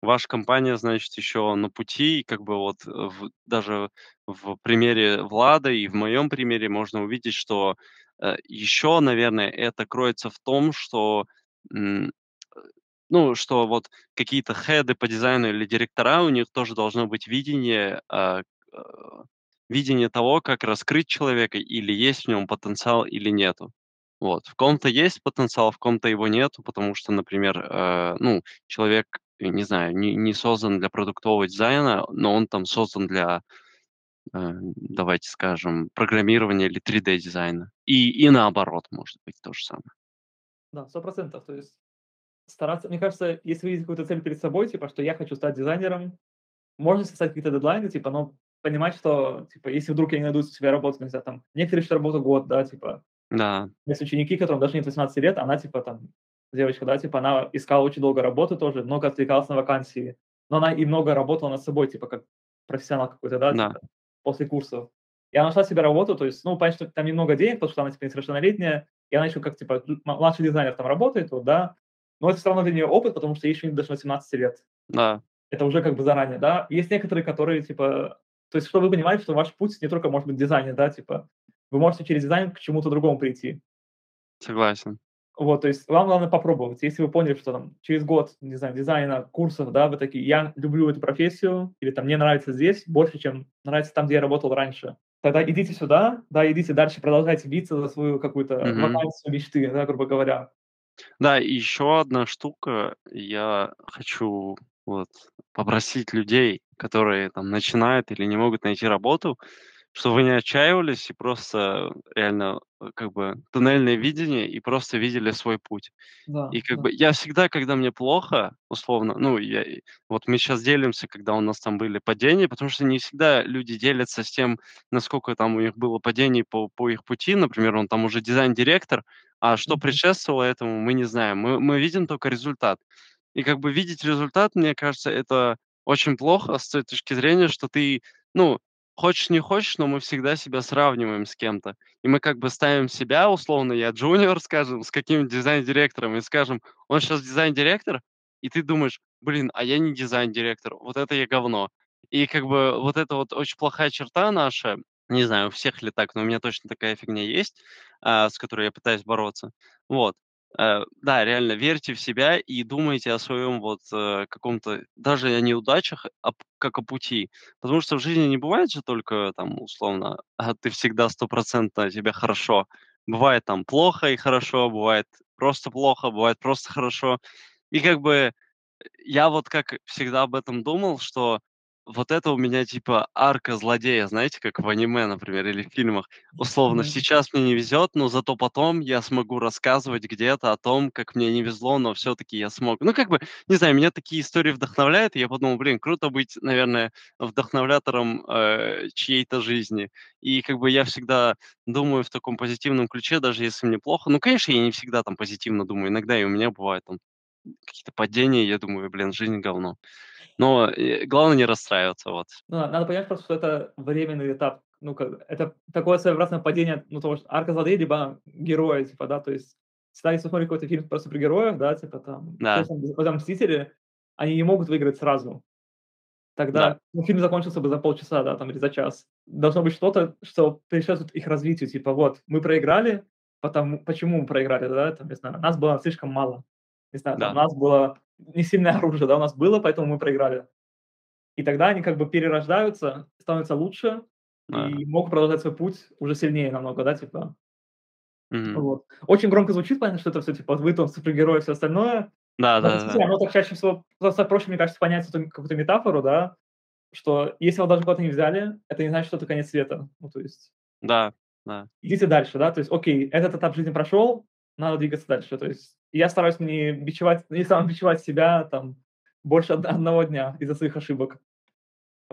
S2: Ваша компания, значит, еще на пути. И как бы вот в даже в примере Влада и в моем примере можно увидеть, что, э, еще, наверное, это кроется в том, что, э, ну, что вот какие-то хеды по дизайну или директора, у них тоже должно быть видение, э, видение того, как раскрыть человека, или есть в нем потенциал, или нету. Вот. В ком-то есть потенциал, в ком-то его нету, потому что, например, э, ну, человек э, не знаю, не не создан для продуктового дизайна, но он там создан для, э, давайте скажем, программирования или 3D-дизайна. И и наоборот, может быть, то же самое.
S1: Да, 100 То есть стараться мне кажется, если вы видите какую-то цель перед собой, типа, что я хочу стать дизайнером, можно себе ставить какие-то дедлайны, типа, но понимать, что, типа, если вдруг я не найду себе работу, не знаю, там, некоторые ищут работу год, да, типа.
S2: Да.
S1: Есть ученики, которым даже нет 18 лет, она, типа, там, девочка, да, типа, она искала очень долго работу тоже, много откликалась на вакансии, но она и много работала над собой, типа, как профессионал какой-то, да,
S2: Да.
S1: типа, после курсов. И она нашла себе работу, то есть, ну, понятно, что там немного денег, потому что она, типа, несовершеннолетняя, и она еще как, типа, младший дизайнер там работает, вот, да, но это всё равно для нее опыт, потому что ей еще нет даже 18 лет.
S2: Да.
S1: Это уже как бы заранее, да. Есть некоторые, которые, типа то есть чтобы вы понимали, что ваш путь не только может быть дизайнер, да, типа, вы можете через дизайн к чему-то другому прийти.
S2: Согласен.
S1: Вот, то есть вам главное попробовать. Если вы поняли, что там через год, не знаю, дизайна, курсов, да, вы такие: "Я люблю эту профессию" или там "Мне нравится здесь больше, чем нравится там, где я работал раньше", тогда идите сюда, да, идите дальше, продолжайте биться за свою какую-то вакансию мечты, да, грубо говоря.
S2: Да, и еще одна штука. Я хочу вот попросить людей, которые там начинают или не могут найти работу, чтобы вы не отчаивались и просто реально, э, как бы туннельное видение и просто видели свой путь.
S1: Да,
S2: И как
S1: да.
S2: бы я всегда, когда мне плохо, условно, ну, я вот мы сейчас делимся, когда у нас там были падения, потому что не всегда люди делятся с тем, насколько там у них было падений по по их пути. Например, он там уже дизайн-директор, а что предшествовало этому, мы не знаем. Мы мы видим только результат. И как бы видеть результат, мне кажется, это очень плохо с той точки зрения, что ты, ну, хочешь не хочешь, но мы всегда себя сравниваем с кем-то. И мы как бы ставим себя, условно, я джуниор, [LAUGHS] скажем, с каким-нибудь дизайн-директором, и скажем, он сейчас дизайн-директор, и ты думаешь: "Блин, а я не дизайн-директор, вот это я говно". И как бы вот это вот очень плохая черта наша, не знаю, у всех ли так, но у меня точно такая фигня есть, а, с которой я пытаюсь бороться. Вот. Э, да, реально верьте в себя и думайте о своем вот, э, каком-то даже о неудачах, об как о пути. Потому что в жизни не бывает же только там, условно, а, ты всегда стопроцентно, тебе хорошо. Бывает там плохо и хорошо, бывает просто плохо, бывает просто хорошо. И как бы я вот как всегда об этом думал, что вот это у меня типа арка злодея, знаете, как в аниме, например, или в фильмах. Условно,
S1: Мгм.
S2: сейчас мне не везет, но зато потом я смогу рассказывать где-то о том, как мне не везло, но все-таки я смог. Ну, как бы, не знаю, меня такие истории вдохновляют, и я подумал, блин, круто быть, наверное, вдохновлятором э, чьей-то жизни. И как бы я всегда думаю в таком позитивном ключе, даже если мне плохо. Ну, конечно, я не всегда там позитивно думаю, иногда и у меня бывают там какие-то падения, я думаю, блин, жизнь говно. Но, э, главное не расстраиваться, вот.
S1: Ну да, надо понять просто, что это временный этап. Ну, как это такое своеобразное падение, ну, того, что арка злодея, либо героя, типа, да, то есть всегда, если смотрим какой-то фильм про супергероев, да, типа там,
S2: Да,
S1: там "Мстители", они не могут выиграть сразу.
S2: да,
S1: Тогда, ну, фильм закончился бы за полчаса, да, там, или за час. Должно быть что-то, что предшествует их развитию. Типа, вот, мы проиграли, потому почему мы проиграли, да, там, не знаю, нас было слишком мало. Не знаю,
S2: да,
S1: нас было не сильное оружие, да, у нас было, поэтому мы проиграли. И тогда они как бы перерождаются, становятся лучше
S2: да.
S1: и могут продолжать свой путь уже сильнее намного, да, типа.
S2: Мгм.
S1: Вот. Очень громко звучит, понятно, что это все типа вы там супергерой и всё остальное. Но
S2: Да-да-да.
S1: действительно, оно так чаще всего просто проще, мне кажется, понять эту какую-то метафору, да, что если вас даже куда-то не взяли, это не значит, что это конец света. Ну, то есть
S2: Да, да.
S1: идите дальше, да, то есть окей, этот этап жизни прошел, надо двигаться дальше. То есть я стараюсь не бичевать, не самобичевать себя там больше од одного дня из-за своих ошибок.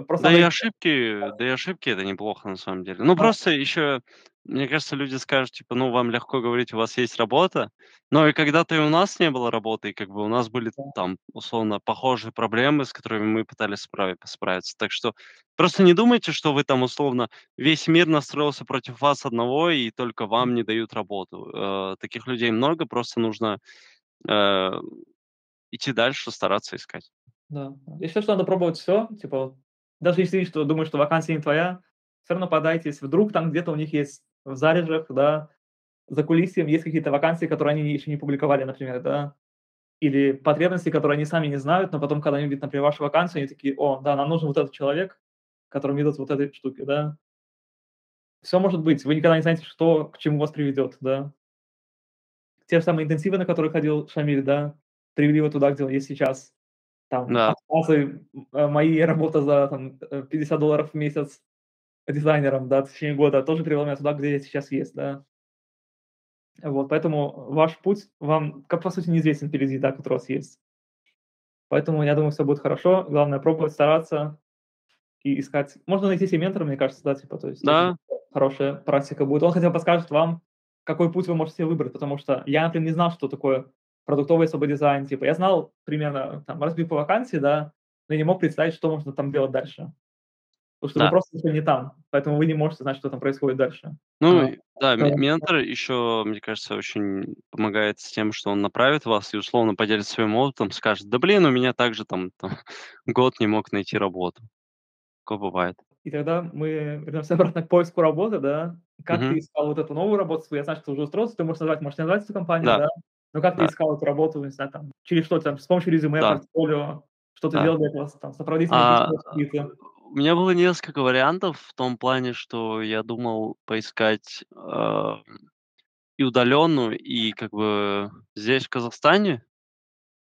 S1: Просто
S2: Да и ошибки да и ошибки- это неплохо на самом деле. Ну,
S1: да,
S2: просто еще, мне кажется, люди скажут, типа: "Ну, вам легко говорить, у вас есть работа". Но и когда-то и у нас не было работы, и как бы у нас были там, условно, похожие проблемы, с которыми мы пытались справи справиться. Так что просто не думайте, что вы там, условно, весь мир настроился против вас одного, и только вам не дают работу. Э, таких людей много, просто нужно, э, идти дальше, стараться искать.
S1: да. Считаю, что надо пробовать все, Типа, даже если что думаешь, что вакансия не твоя, все равно подайте. Если вдруг там где-то у них есть в залежах, да, за кулисьем есть какие-то вакансии, которые они еще не публиковали, например, да. Или потребности, которые они сами не знают, но потом, когда они видят, например, вашу вакансию, они такие: "О, да, нам нужен вот этот человек, который ведет вот этой штуки", да. Все может быть. Вы никогда не знаете, что к чему вас приведет, да. Те же самые интенсивы, на которые ходил Шамиль, да, привели его туда, где он есть сейчас. там
S2: Да.
S1: отказы, э, мои, работа за там, э, 50 долларов в месяц дизайнером, да, в течение года тоже привела меня туда, где я сейчас есть, да. Вот, поэтому ваш путь вам, как по сути, неизвестен впереди, да, который у вас есть. Поэтому я думаю, всё будет хорошо. Главное пробовать, стараться и искать. Можно найти себе ментора, мне кажется, да, типа, то есть
S2: Да.
S1: хорошая практика будет. Он хотя бы подскажет вам, какой путь вы можете выбрать, потому что я, например, не знал, что такое продуктовый особо дизайн. Типа я знал примерно там разбив по вакансии, да, но я не мог представить, что можно там делать дальше. Потому что вы
S2: Да.
S1: просто ещё не там, поэтому вы не можете знать, что там происходит дальше.
S2: Ну
S1: А,
S2: да,
S1: да.
S2: ментор еще, мне кажется, очень помогает с тем, что он направит вас и условно поделится своим опытом, скажет: "Да блин, у меня также там там [LAUGHS] год не мог найти работу". Такое бывает.
S1: И тогда мы вернемся [LAUGHS] обратно к поиску работы, да. Как ты
S2: Мгм.
S1: искал вот эту новую работу свою? Я знаю, что ты уже устроился, ты можешь назвать, можешь не назвать эту компанию,
S2: Да.
S1: да. Но как ты
S2: Да.
S1: искал эту работу, не знаю, там, через что там, с помощью резюме,
S2: Да.
S1: портфолио, что ты
S2: Да.
S1: делал для этого, там, сопроводительные
S2: А? У меня было несколько вариантов в том плане, что я думал поискать, ам, и удаленную, и как бы здесь, в Казахстане.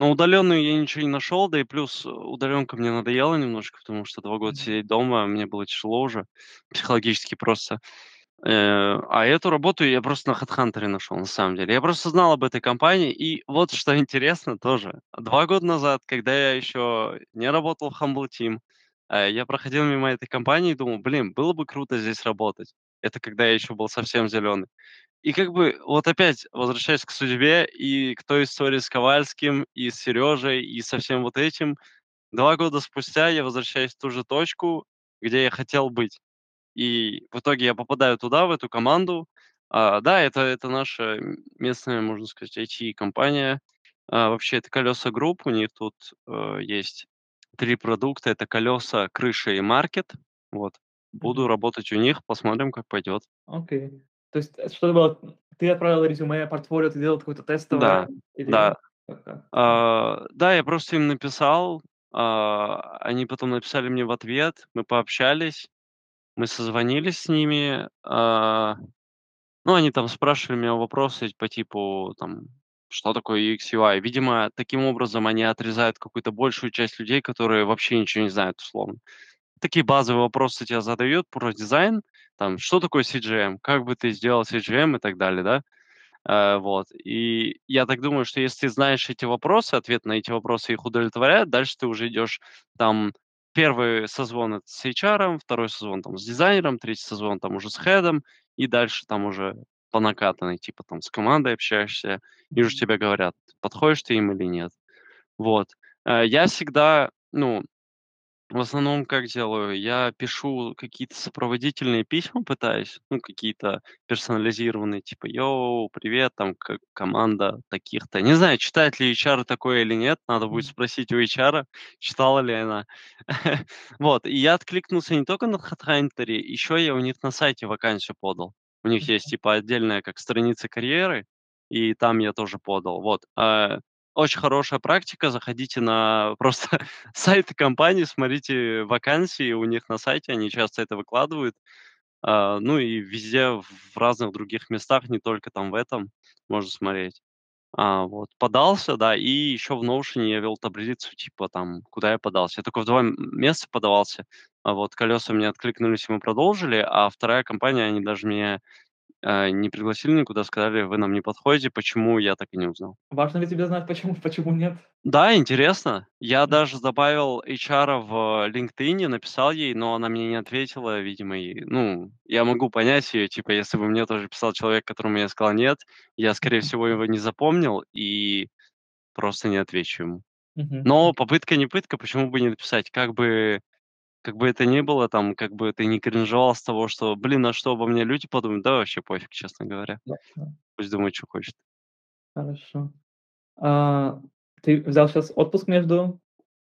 S2: Но удаленную я ничего не нашел, да и плюс удаленка мне надоела немножко, потому что 2 года сидеть дома мне было тяжело уже, психологически просто. Э, а эту работу я просто на "Хедхантере" нашел, на самом деле. Я просто знал об этой компании. И вот что интересно тоже: 2 года назад, когда я еще не работал в Humble Team, э, я проходил мимо этой компании и думал: "Блин, было бы круто здесь работать". Это когда я еще был совсем зеленый. И как бы вот опять возвращаясь к судьбе и к той истории с Ковальским, и с Сережей, и со всем вот этим, 2 года спустя я возвращаюсь в ту же точку, где я хотел быть. И в итоге я попадаю туда, в эту команду. А, да, это это наша местная, можно сказать, IT-компания. А, вообще это "Колеса Груп". У них тут, э, есть 3 продукта: это колеса, крыша и маркет. Вот. Буду
S1: Мгм.
S2: работать у них, посмотрим, как пойдет.
S1: Окей. То есть это что было? Ты отправил резюме, портфолио, ты делал какое-то тестовое
S2: Да,
S1: или
S2: да.
S1: как как?
S2: А, да, я просто им написал, а, они потом написали мне в ответ, мы пообщались, мы созвонились с ними. А, ну, они там спрашивали меня вопросы по типу там: "Что такое UX, UI?" Видимо, таким образом они отрезают какую-то большую часть людей, которые вообще ничего не знают, условно. Такие базовые вопросы те задают про дизайн, там: "Что такое CGM? Как бы ты сделал CGM?" И так далее, да. Э, вот. И я так думаю, что если ты знаешь эти вопросы, ответы на эти вопросы их удовлетворяют, дальше ты уже идешь там 1 созвон- с HR, 2 созвон там с дизайнером, 3 созвон там уже с хедом, и дальше там уже по накатанной, типа там с командой общаешься, и уже тебе говорят, подходишь ты им или нет. Вот. Э, я всегда, ну, в основном как делаю: я пишу какие-то сопроводительные письма, пытаюсь, ну, какие-то персонализированные, типа: "Йоу, привет, там, к команда таких-то". Не знаю, читает ли HR такое или нет, надо будет спросить у HR, читала ли она. [LAUGHS] Вот. И я откликнулся не только на "Хедхантере", еще я у них на сайте вакансию подал. У них есть типа отдельная как страница карьеры, и там я тоже подал. Вот. Э, очень хорошая практика. Заходите на [LAUGHS] просто сайты компаний, смотрите вакансии у них на сайте, они часто это выкладывают. А, ну и везде в разных других местах, не только там в этом, можно смотреть. А, вот. Подался, да, и еще в "Ноушене" я вел таблицу, типа там, куда я подался. Я только в 2 м места подавался. А вот "Колеса" мне откликнулись, и мы продолжили, а 2 компания, они даже меня, э, не пригласили никуда, сказали: "Вы нам не подходите". Почему, я так и не узнал.
S1: Важно ли тебе знать, почему почему нет?
S2: Да, интересно. Я даже добавил HR в "Линкдине", написал ей, но она мне не ответила, видимо, и, ну, я могу понять ее. Типа, если бы мне тоже писал человек, которому я сказал "нет", я, скорее всего, его не запомнил и просто не отвечу ему. Но попытка не пытка, почему бы не написать? Как бы как бы это ни было, там, как бы ты не кринжевал с того, что: "Блин, а что обо мне люди подумают?" Да вообще пофиг, честно говоря.
S1: Да.
S2: Пусть думает, чё хочет.
S1: Хорошо. А, ты взял щас отпуск между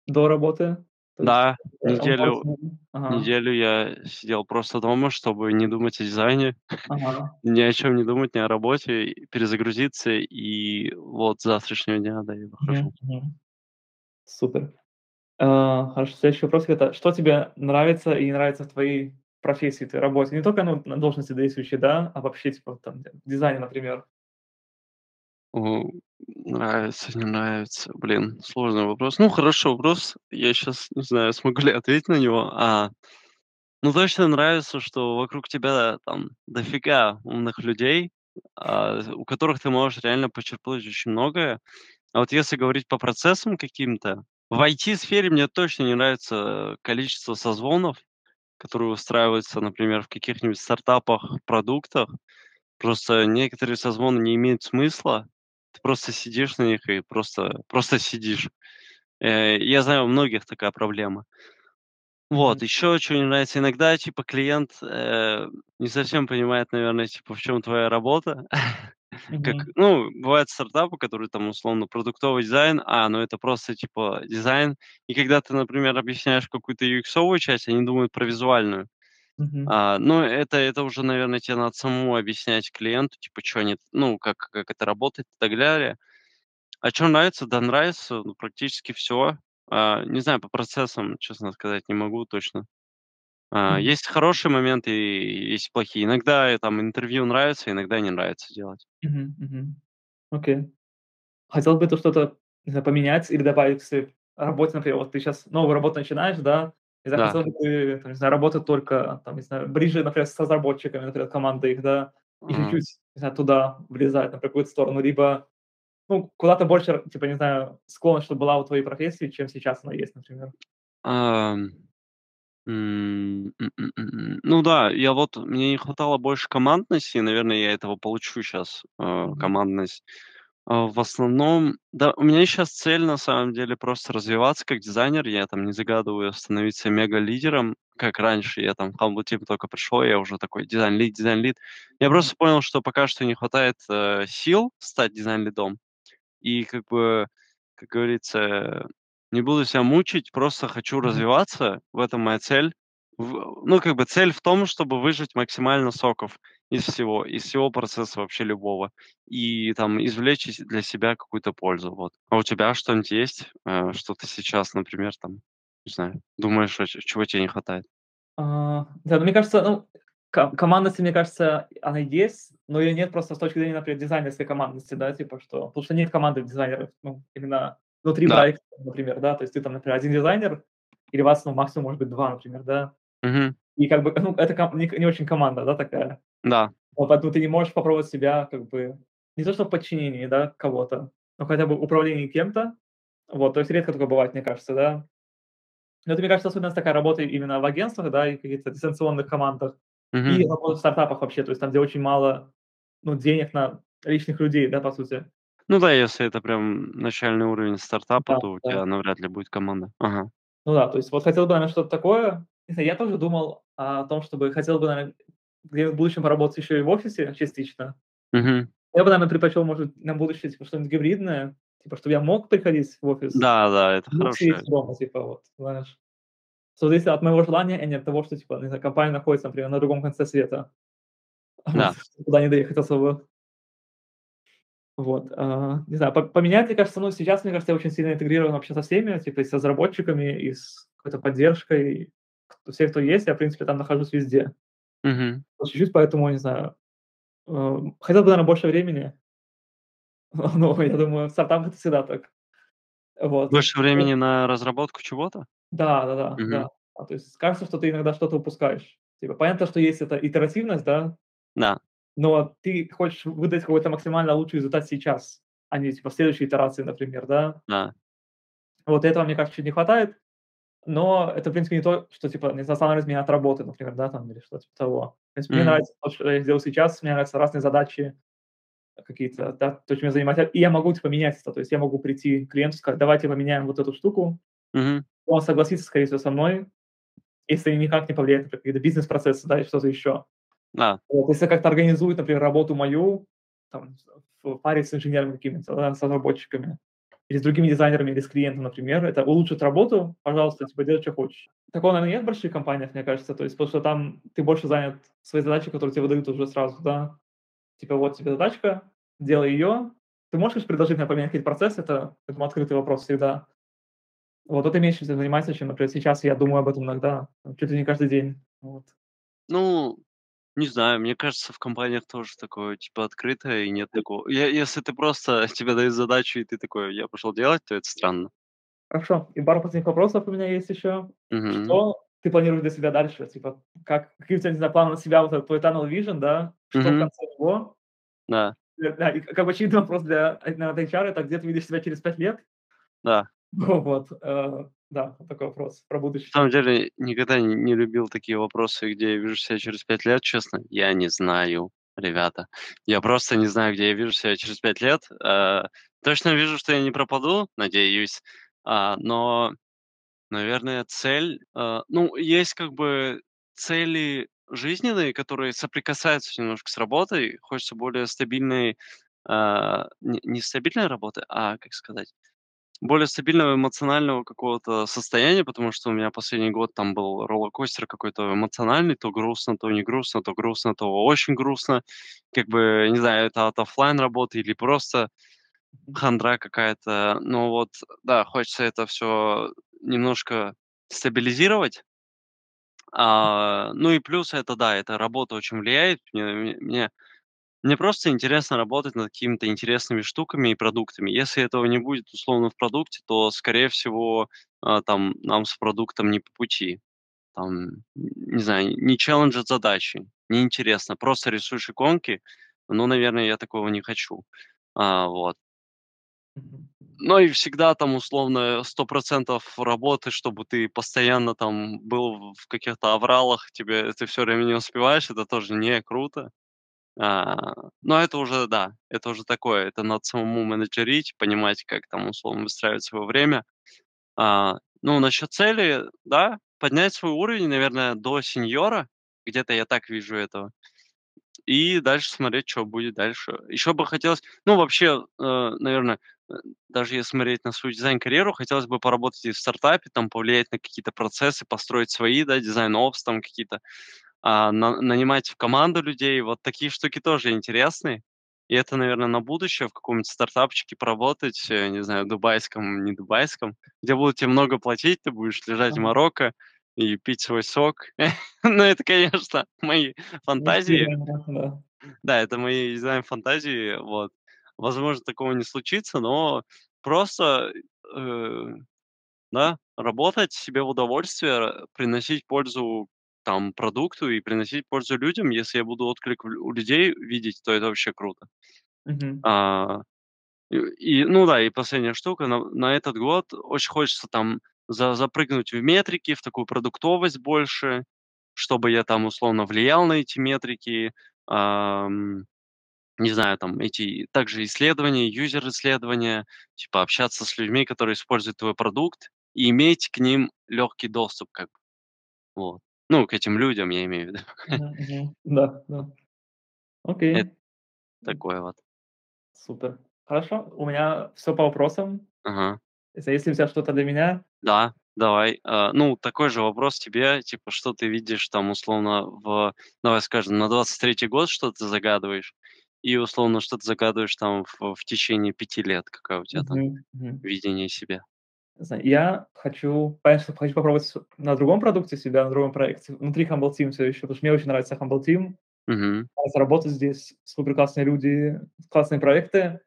S1: до работы? То есть,
S2: Да,
S1: э,
S2: неделю
S1: Ага.
S2: неделю я сидел просто дома, чтобы не думать о дизайне,
S1: Ага. [LAUGHS]
S2: ни о чём не думать, ни о работе, перезагрузиться. И вот с завтрашнего дня, да, я выхожу.
S1: Супер. А, хорошо, следующий вопрос- это что тебе нравится и не нравится в твоей профессии, твоей работе? Не только, ну, на должности действующей, да, а вообще, типа, там, в дизайне, например.
S2: Нравится, не нравится. Блин, сложный вопрос. Ну, хороший вопрос. Я сейчас не знаю, [LAUGHS] смогу ли ответить на него. А, ну, точно нравится, что вокруг тебя там дофига умных людей, а, у которых ты можешь реально почерпнуть очень многое. А вот если говорить по процессам каким-то, в IT-сфере мне точно не нравится количество созвонов, которые устраиваются, например, в каких-нибудь стартапах, продуктах. Просто некоторые созвоны не имеют смысла. Ты просто сидишь на них и просто просто сидишь. Э, я знаю, у многих такая проблема. Вот,
S1: Мгм.
S2: еще чё не нравится, иногда, типа, клиент, э, не совсем понимает, наверное, типа, в чем твоя работа. [LAUGHS] Как, ну, бывают стартапы, которые там, условно, продуктовый дизайн, а, ну, это просто, типа, дизайн. И когда ты, например, объясняешь какую-то UX-овую часть, они думают про визуальную.
S1: Мгм.
S2: А, ну, это это уже, наверное, тебе надо самому объяснять клиенту, типа, чё они, ну, как как это работает и так далее. А чё нравится? Да нравится, ну, практически всё. А, не знаю, по процессам, честно сказать, не могу точно. А,
S1: Мгм.
S2: есть хорошие моменты есть плохие. Иногда, там интервью нравится, иногда не нравится делать.
S1: Мгм. Мгм. Окей. Хотел бы ты что-то, не знаю, поменять или добавить к своей работе? Например, вот ты щас новую работу начинаешь, да, и
S2: Да.
S1: захотел бы ты, там, не знаю, работать только, там, не знаю, ближе, например, с разработчиками, например, командой их, да, и
S2: Ага.
S1: чуть-чуть, не знаю, туда влезать, на какую-то сторону, либо, ну, куда-то больше, типа, не знаю, склонность, чтобы была у твоей профессии, чем сейчас она есть, например.
S2: Ам, м, м м м м. Ну да, я вот мне не хватало больше командности, наверное, я этого получу щас, э,
S1: Мгм.
S2: командность. А, в основном, да, у меня щас цель, на самом деле, просто развиваться как дизайнер. Я там не загадываю становиться мега-лидером, как раньше. Я там в Humble Team только пришел, я уже такой design lead, design lead. Я
S1: Мгм.
S2: просто понял, что пока что не хватает, э, сил стать дизайн-лидом. И как бы, как говорится, не буду себя мучить, просто хочу развиваться. В этом моя цель. В ну, как бы цель в том, чтобы выжать максимально соков из всего, из всего процесса вообще любого. И там извлечь из для себя какую-то пользу, вот. А у тебя что-нибудь есть, э, что ты сейчас, например, там, не знаю, думаешь, чего те не хватает?
S1: А, да, ну, мне кажется, ну, ко командности, мне кажется, она есть, но её нет просто с точки зрения, например, дизайнерской командности, да, типа что потому что нет команды дизайнеров, ну, именно внутри
S2: Да.
S1: проекта, например, да. То есть ты там, например, 1 дизайнер или вас, ну, максимум может быть 2, например, да.
S2: Мгм.
S1: И как бы, ну, это не не очень команда, да, такая.
S2: Да.
S1: Вот поэтому ты не можешь попробовать себя как бы не то что в подчинении, да, кого-то, но хотя бы управлении кем-то. Вот, то есть редко такое бывает, мне кажется, да. Но это, мне кажется, особенность такая работы именно в агентствах, да, и каких-то дистанционных командах, и
S2: Мгм.
S1: работы в стартапах вообще, то есть там, где очень мало, ну, денег на лишних людей, да, по сути.
S2: Ну да, если это прям начальный уровень стартапа,
S1: Да,
S2: то у
S1: да.
S2: тебя навряд ли будет команда. Ага.
S1: Ну да, то есть вот хотел бы, наверно, что-то такое. Не знаю, я тоже думал о том, чтобы хотел бы, наверно, где-нибудь в будущем поработать еще и в офисе частично.
S2: Мгм.
S1: Я бы, наверно, предпочел, может, на будущее, типа, что-нибудь гибридное, типа, чтобы я мог приходить в офис,
S2: Да, да, это
S1: мог сидеть
S2: хорошая
S1: дома, типа, вот, знаешь. Что зависит от моего желания, а не от того, что, типа, не знаю, компания находится, например, на другом конце света. [LAUGHS] Вот,
S2: Да.
S1: туда не доехать особо. Вот, а, не знаю, по поменять, мне кажется, ну, сейчас, мне кажется, я очень сильно интегрирован вообще со всеми, типа, и с разработчиками, и с какой-то поддержкой. Все, кто есть, я, в принципе, там нахожусь везде. По чуть-чуть, поэтому, не знаю, э, хотел бы, наверно, больше времени. [LAUGHS] Но я думаю, в стартапах это всегда так. Вот.
S2: Больше времени на разработку чего-то?
S1: Да, да-да,
S2: Мгм.
S1: да. А, то есть кажется, что ты иногда что-то упускаешь. Типа понятно, что есть эта итеративность, да
S2: Да.
S1: Но ты хочешь выдать какой-то максимально лучший результат сейчас, а не, типа, следующей итерации, например, да.
S2: Да.
S1: Вот этого, мне кажется, чуть не хватает, но это, в принципе, не то, что, типа, не останавливает меня от работы, например, да, там или что-то типа того. То есть мне
S2: Мгм.
S1: нравится то, что я делаю сейчас, мне нравятся разные задачи какие-то, да, то, чем я занимаюсь. И я могу, типа, менять это. То есть я могу прийти к клиенту и сказать: "Давайте поменяем вот эту штуку".
S2: Мгм.
S1: Он согласится, скорее всего, со мной, если никак не повлияет на какие-то бизнес-процессы, да, или что-то еще.
S2: Да.
S1: Вот, если как-то организует, например, работу мою, там, в паре с инженерами какими-то, да, с разработчиками или с другими дизайнерами, или с клиентом, например, это улучшит работу, пожалуйста, типа, делай, чё хочешь. Такого, наверно, нет в больших компаниях, мне кажется. То есть потому что там ты больше занят своей задачей, которую тебе выдают уже сразу, да. Типа вот тебе задачка, делай ее. Ты можешь, конечно, предложить мне поменять какие-то процессы, это это открытый вопрос всегда. Вот, ты меньше этим занимайся, чем, например, сейчас я думаю об этом иногда, чуть ли не каждый день. Вот.
S2: Ну Не знаю, мне кажется, в компаниях тоже такое, типа, открытое, и нет такого. Я если ты просто [LAUGHS] тебе дают задачу, и ты такой: "Я пошел делать", то это странно.
S1: Хорошо. И пару последних вопросов у меня есть еще.
S2: Мгм.
S1: Что ты планируешь для себя дальше? Типа, как какие у тебя, не знаю, планы на себя, вот этот твой tunnel vision, да? Что в
S2: Мгм.
S1: конце него?
S2: Да,
S1: Э, да, и как бы очевидный вопрос для, э, наверно, HR- это где ты видишь себя через 5 лет?
S2: да. [LAUGHS]
S1: Вот, э, да, такой вопрос про
S2: На
S1: будущее.
S2: самом деле никогда не не любил такие вопросы, где я вижу себя через 5 лет, честно. Я не знаю, ребята. Я просто не знаю, где я вижу себя через 5 лет. Э, точно вижу, что я не пропаду, надеюсь. А, но, наверное, цель, э, ну, есть как бы цели жизненные, которые соприкасаются немножко с работой. Хочется более стабильной, а, не не стабильной работы, а, как сказать более стабильного эмоционального какого-то состояния, потому что у меня последний год там был роллеркостер какой-то эмоциональный, то грустно, то не грустно, то грустно, то очень грустно. Как бы, не знаю, это от оффлайн работы или просто
S1: Мгм.
S2: хандра какая-то. Но вот, да, хочется это все немножко стабилизировать. А, ну и плюс это, да, эта работа очень влияет. Мне мне мне мне просто интересно работать над какими-то интересными штуками и продуктами. Если этого не будет условно в продукте, то, скорее всего, а, там нам с продуктом не по пути. Там, не знаю, не челленджат задачи, неинтересно. Просто рисуешь иконки. Ну, наверное, я такого не хочу. А, вот. Ну и всегда там условно сто процентов работы, чтобы ты постоянно там был в каких-то авралах, тебе ты все время не успеваешь, это тоже не круто. А, но это уже, да, это уже такое, это надо самому менеджерить, понимать, как там условно выстраивать свое время. А, ну, насчет цели, да, поднять свой уровень, наверное, до сеньора, где-то я так вижу это, и дальше смотреть, что будет дальше. Еще бы хотелось, ну, вообще, э, наверное, э, даже если смотреть на свою дизайн-карьеру, хотелось бы поработать и в стартапе, там, повлиять на какие-то процессы, построить свои, да, дизайн-опс там какие-то, а, на нанимать в команду людей. Вот такие штуки тоже интересны. И это, наверное, на будущее в каком-нибудь стартапчике поработать, э, не знаю, дубайском, не дубайском, где будут тебе много платить, ты будешь лежать в. Марокко и пить свой сок. [LAUGHS] Ну, это, конечно, мои фантазии.
S1: Мечты, да.
S2: Это мои дизайн-фантазии. Вот. Возможно, такого не случится, но просто, э да, работать себе в удовольствие, приносить пользу, там, продукту и приносить пользу людям. Если я буду отклик у людей видеть, то это вообще круто.
S1: Мгм.
S2: А, и ну да, и последняя штука. На на этот год очень хочется там за запрыгнуть в метрики, в такую продуктовость больше, чтобы я там условно влиял на эти метрики. Ам, не знаю, там эти также исследования, юзер-исследования, типа общаться с людьми, которые используют твой продукт, и иметь к ним легкий доступ как бы. Вот. Ну, к этим людям я имею в виду.
S1: Мгм, мгм. [LAUGHS] Да, да.
S2: Это
S1: Окей.
S2: такое вот.
S1: Супер. Хорошо. У меня все по вопросам.
S2: Ага.
S1: Если есть ли у тебя что-то для меня?
S2: Да, давай. А, ну, такой же вопрос тебе, типа, что ты видишь там условно в, давай скажем, на двадцать третий год, что ты загадываешь, и условно, что ты загадываешь там в в течение пяти лет, какая у тебя там
S1: Мгм, мгм.
S2: видение себя?
S1: Я хочу, понятно, что хочу попробовать на другом продукте себя, на другом проекте, внутри Humble Team всё еще, потому что мне очень нравится Humble Team. Нравится работать здесь, супер классные люди, классные проекты.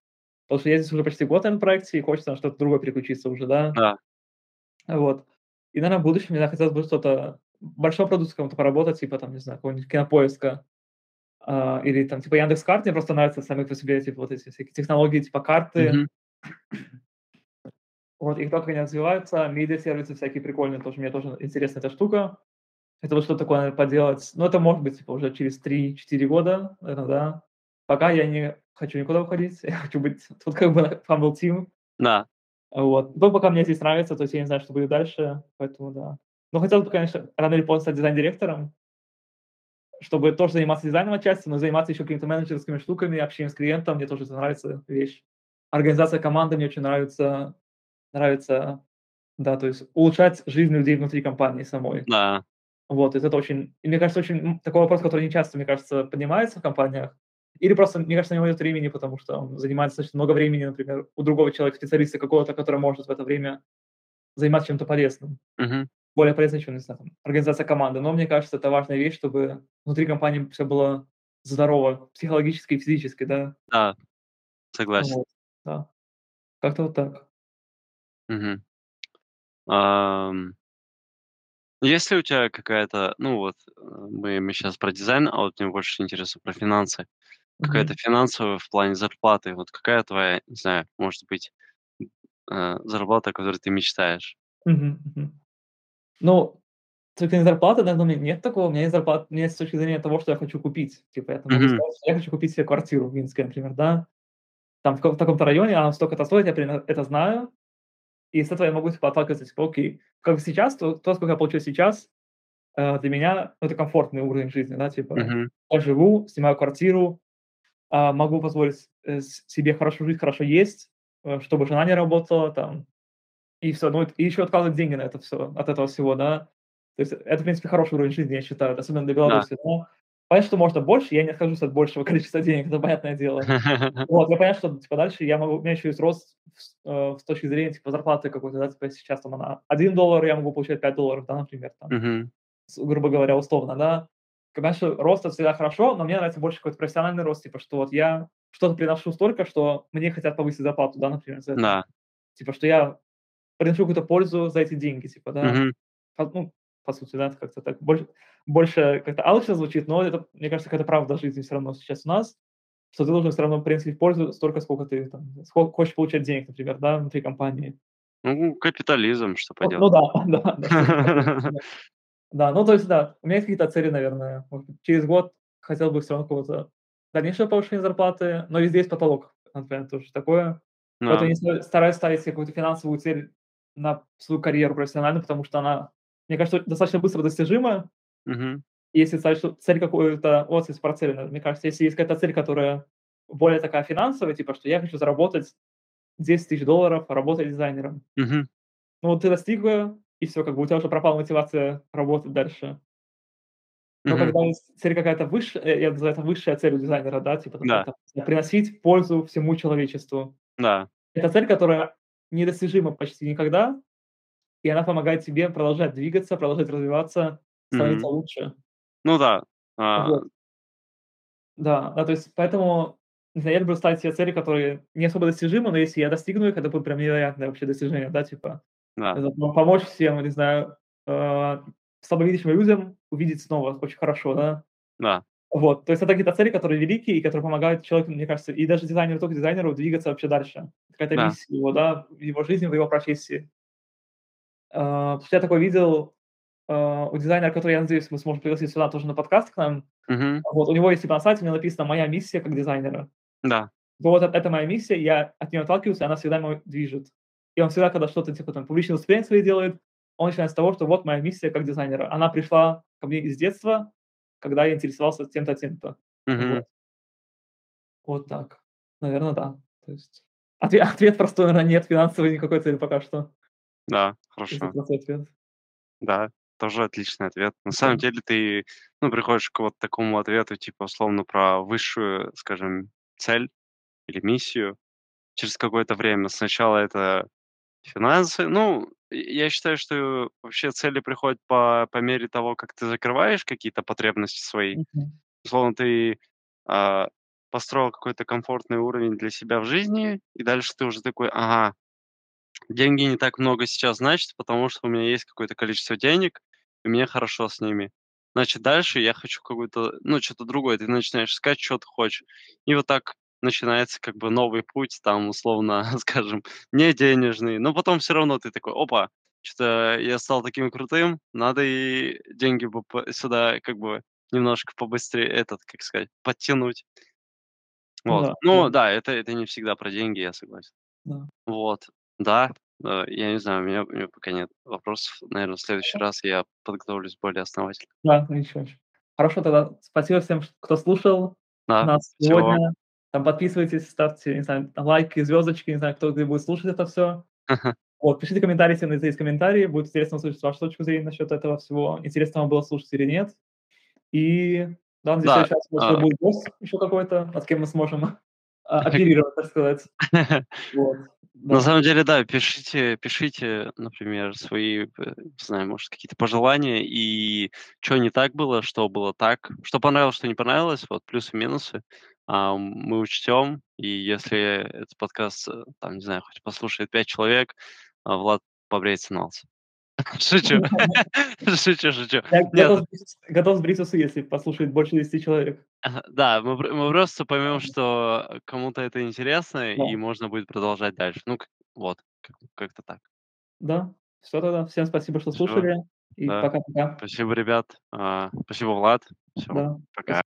S1: Потому что я здесь уже почти год на проекте, и хочется на что-то другое переключиться уже, да.
S2: Да.
S1: Вот. И, наверно, в будущем мне, хотелось бы что-то большой продукт с кем-то поработать, типа там, не знаю, какого-нибудь Кинопоиска, а, или там типа Яндекс.Карт. Мне просто нравятся сами по себе, типа, вот эти всякие технологии, типа карты.
S2: Мгм. [CLEARS THROAT] [CLEARS THROAT]
S1: Вот, и то, как они развиваются, медиа-сервисы всякие прикольные, тоже мне тоже интересна эта штука. Это вот что-то такое, наверно, поделать. Но это может быть, типа, уже через три-четыре года, наверно, да. Пока я не хочу никуда уходить, [LAUGHS] я хочу быть тут как бы [LAUGHS] Humble Team.
S2: Да.
S1: Вот. Но пока мне здесь нравится, то есть я не знаю, что будет дальше, поэтому да. Но хотелось бы, конечно, рано или поздно стать дизайн-директором, чтобы тоже заниматься дизайном отчасти, но заниматься еще какими-то менеджерскими штуками, общением с клиентом. Мне тоже это нравится вещь. Организация команды мне очень нравится. Нравится, да, то есть улучшать жизнь людей внутри компании самой.
S2: Да.
S1: Вот, то есть это очень, и мне кажется, очень, такой вопрос, который не часто, мне кажется, поднимается в компаниях. Или просто, мне кажется, него нет времени, потому что он занимает достаточно много времени, например, у другого человека, специалиста какого-то, который может в это время заниматься чем-то полезным.
S2: Мгм.
S1: более полезно, чем, не знаю, там, организация команды. Но мне кажется, это важная вещь, чтобы внутри компании все было здорово психологически и физически, да.
S2: Да, согласен.
S1: Вот, да. Как-то вот так.
S2: Мгм. Ам. Есть ли у тебя какая-то, ну вот, э, мы мы щас про дизайн, а вот мне больше интересно про финансы. Какая-то
S1: Мгм.
S2: финансовая в плане зарплаты. Вот какая твоя, не знаю, может быть, э, зарплата, о которой ты мечтаешь?
S1: Мгм, мгм. Ну, только не зарплата, наверно, у меня нет такого. У меня есть зарплата, у меня есть с точки зрения того, что я хочу купить. Типа я там могу
S2: Мгм.
S1: сказать, что я хочу купить себе квартиру в Минске, например, да. Там в каком-то таком-то районе, она столько-то стоит, я примерно это знаю. И с этого я могу отталкиваться, типа окей. Как сейчас, то то, сколько я получаю сейчас, э, для меня это комфортный уровень жизни, да, типа.
S2: Мгм.
S1: Я живу, снимаю квартиру, а, могу позволить, э, себе хорошо жить, хорошо есть, э, чтобы жена не работала там. И всё. Ну, и еще откладывать деньги на это всё, от этого всего, да. То есть это, в принципе, хороший уровень жизни, я считаю, особенно для. Беларуси, да. Понятно, что можно больше, я не откажусь от большего [LAUGHS] количества денег, это понятное дело. [LAUGHS] Вот, я понятно, что, типа, дальше я могу у меня еще есть рост с э, с точки зрения, типа, зарплаты какой-то, да. Типа сейчас там она 1 доллар, я могу получать 5 долларов, да, например, там. Грубо говоря, условно, да. Конечно, рост- это всегда хорошо, но мне нравится больше какой-то профессиональный рост, типа, что вот я что-то приношу столько, что мне хотят повысить зарплату, да, например, за это.
S2: Да.
S1: Типа, что я приношу какую-то пользу за эти деньги, типа, да. По ну, по сути, да, это как-то так больше больше как-то алчно звучит, но это, мне кажется, какая-то правда жизни всё равно сейчас у нас, что ты должен всё равно приносить пользу столько, сколько ты там, сколько хочешь получать денег, например, да, внутри компании.
S2: Ну, капитализм, что
S1: Ну ну
S2: поделать. [LAUGHS]
S1: да, да, да, да. Ну, то есть, да, у меня есть какие-то цели, наверное. Через год хотел бы всё равно какого-то дальнейшего повышения зарплаты, но везде есть потолок, например, тоже такое. Поэтому
S2: Да.
S1: я ста стараюсь ставить какую-то финансовую цель на свою карьеру профессиональную, потому что она, мне кажется, достаточно быстро достижима.
S2: Мгм.
S1: Если что цель какую-то, вот если про цели, наверно, мне кажется, если есть какая-то цель, которая более такая финансовая, типа, что я хочу заработать 10 тысяч долларов, работая дизайнером.
S2: Мгм.
S1: Ну, вот ты достиг её, и всё, как бы у тебя уже пропала мотивация работать дальше. Но
S2: Мгм.
S1: когда есть цель какая-то выше э, я называю это высшая цель у дизайнера, да, типа там
S2: Да.
S1: как-то приносить пользу всему человечеству.
S2: Да.
S1: Это цель, которая недостижима почти никогда, и она помогает тебе продолжать двигаться, продолжать развиваться, становиться
S2: Мгм.
S1: лучше.
S2: Ну да. А
S1: Вот. Да, да, то есть поэтому, я люблю ставить себе цели, которые не особо достижимы, но если я достигну их, это будет прям невероятное вообще достижение, да, типа.
S2: Да.
S1: Это по помочь всем, не знаю, э, слабовидящим людям увидеть снова очень хорошо, да.
S2: Да.
S1: Вот, то есть это какие-то цели, которые великие и которые помогают человеку, мне кажется, и даже дизайнеру, тока дизайнеру двигаться вообще дальше. Какая-то
S2: Да.
S1: миссия его, да, в его жизни, в его профессии. Что я такое видел, а, у дизайнера, который, я надеюсь, мы сможем пригласить сюда тоже на подкаст к нам.
S2: Мгм.
S1: Вот, у него есть типа на сайте, у него написано "Моя миссия как дизайнера".
S2: Да.
S1: Вот эт это моя миссия, я от неё отталкиваюсь, и она всегда мной движет. И он всегда, когда что-то типа там публичные выступления свои делает, он начинает с того, что вот моя миссия как дизайнера. Она пришла ко мне из детства, когда я интересовался тем-то, тем-то. Вот.
S2: Мгм.
S1: Вот так. Наверно, да. То есть отве ответ простой, наверно, нет финансовой никакой цели пока что.
S2: Да, хорошо.
S1: ответ.
S2: Да, тоже отличный ответ. На
S1: Да.
S2: самом деле ты, ну, приходишь к вот такому ответу, типа, условно, про высшую, скажем, цель или миссию через какое-то время. Сначала это финансы. Ну, я считаю, что вообще цели приходят по по мере того, как ты закрываешь какие-то потребности свои.
S1: Мгм.
S2: Условно, ты, а, построил какой-то комфортный уровень для себя в жизни, и дальше ты уже такой: "Ага, деньги не так много сейчас значат, потому что у меня есть какое-то количество денег, и мне хорошо с ними. Значит, дальше я хочу какую-то, ну, чё-то другое". Ты начинаешь искать, чё ты хочешь. И вот так начинается как бы новый путь, там, условно, [LAUGHS] скажем, не денежный, но потом всё равно ты такой: "Опа, чё-то я стал таким крутым, надо и деньги бы сюда как бы немножко побыстрее, этот, как сказать, подтянуть".
S1: Ну
S2: Вот.
S1: да,
S2: Ну
S1: да.
S2: да, это это не всегда про деньги, я согласен.
S1: Да.
S2: Вот. Да, э, я не знаю, у меня у меня пока нет вопросов. Наверно, в следующий раз я подготовлюсь более основательно.
S1: Да, ничего ч Хорошо тогда. Спасибо всем, кто слушал
S2: Да,
S1: нас
S2: всего вам.
S1: сегодня. Там подписывайтесь, ставьте, не знаю, лайки, звездочки, не знаю, кто где будет слушать это всё. [LAUGHS] Вот, пишите комментарии, если есть комментарии. Будет интересно услышать вашу точку зрения насчет этого всего. Интересно вам было слушать или нет. И да, надеюсь,
S2: Да,
S1: нас
S2: а
S1: будет гость еще какой-то, а с кем мы сможем оперировать, так сказать. [LAUGHS] Вот,
S2: На самом деле, да, пишите пишите, например, свои, э, не знаю, может, какие-то пожелания и чё не так было, что было так, что понравилось, что не понравилось, вот плюсы, минусы. А, мы учтем, и если этот подкаст, э, там, не знаю, хоть послушает 5 человек, а, Влад побреется на лысо. [LAUGHS] Шучу. [LAUGHS] Шучу, шучу.
S1: Я готов готов сбрить усы, если послушает больше 10 человек.
S2: да, мы мы просто поймем, что кому-то это интересно,
S1: Да.
S2: и можно будет продолжать дальше. Ну, вот, как как-то так.
S1: Да, всё тогда. Всем спасибо, что слушали, и
S2: да.
S1: пока-пока.
S2: Спасибо, ребят. А, спасибо, Влад. Всё,
S1: Да,
S2: пока.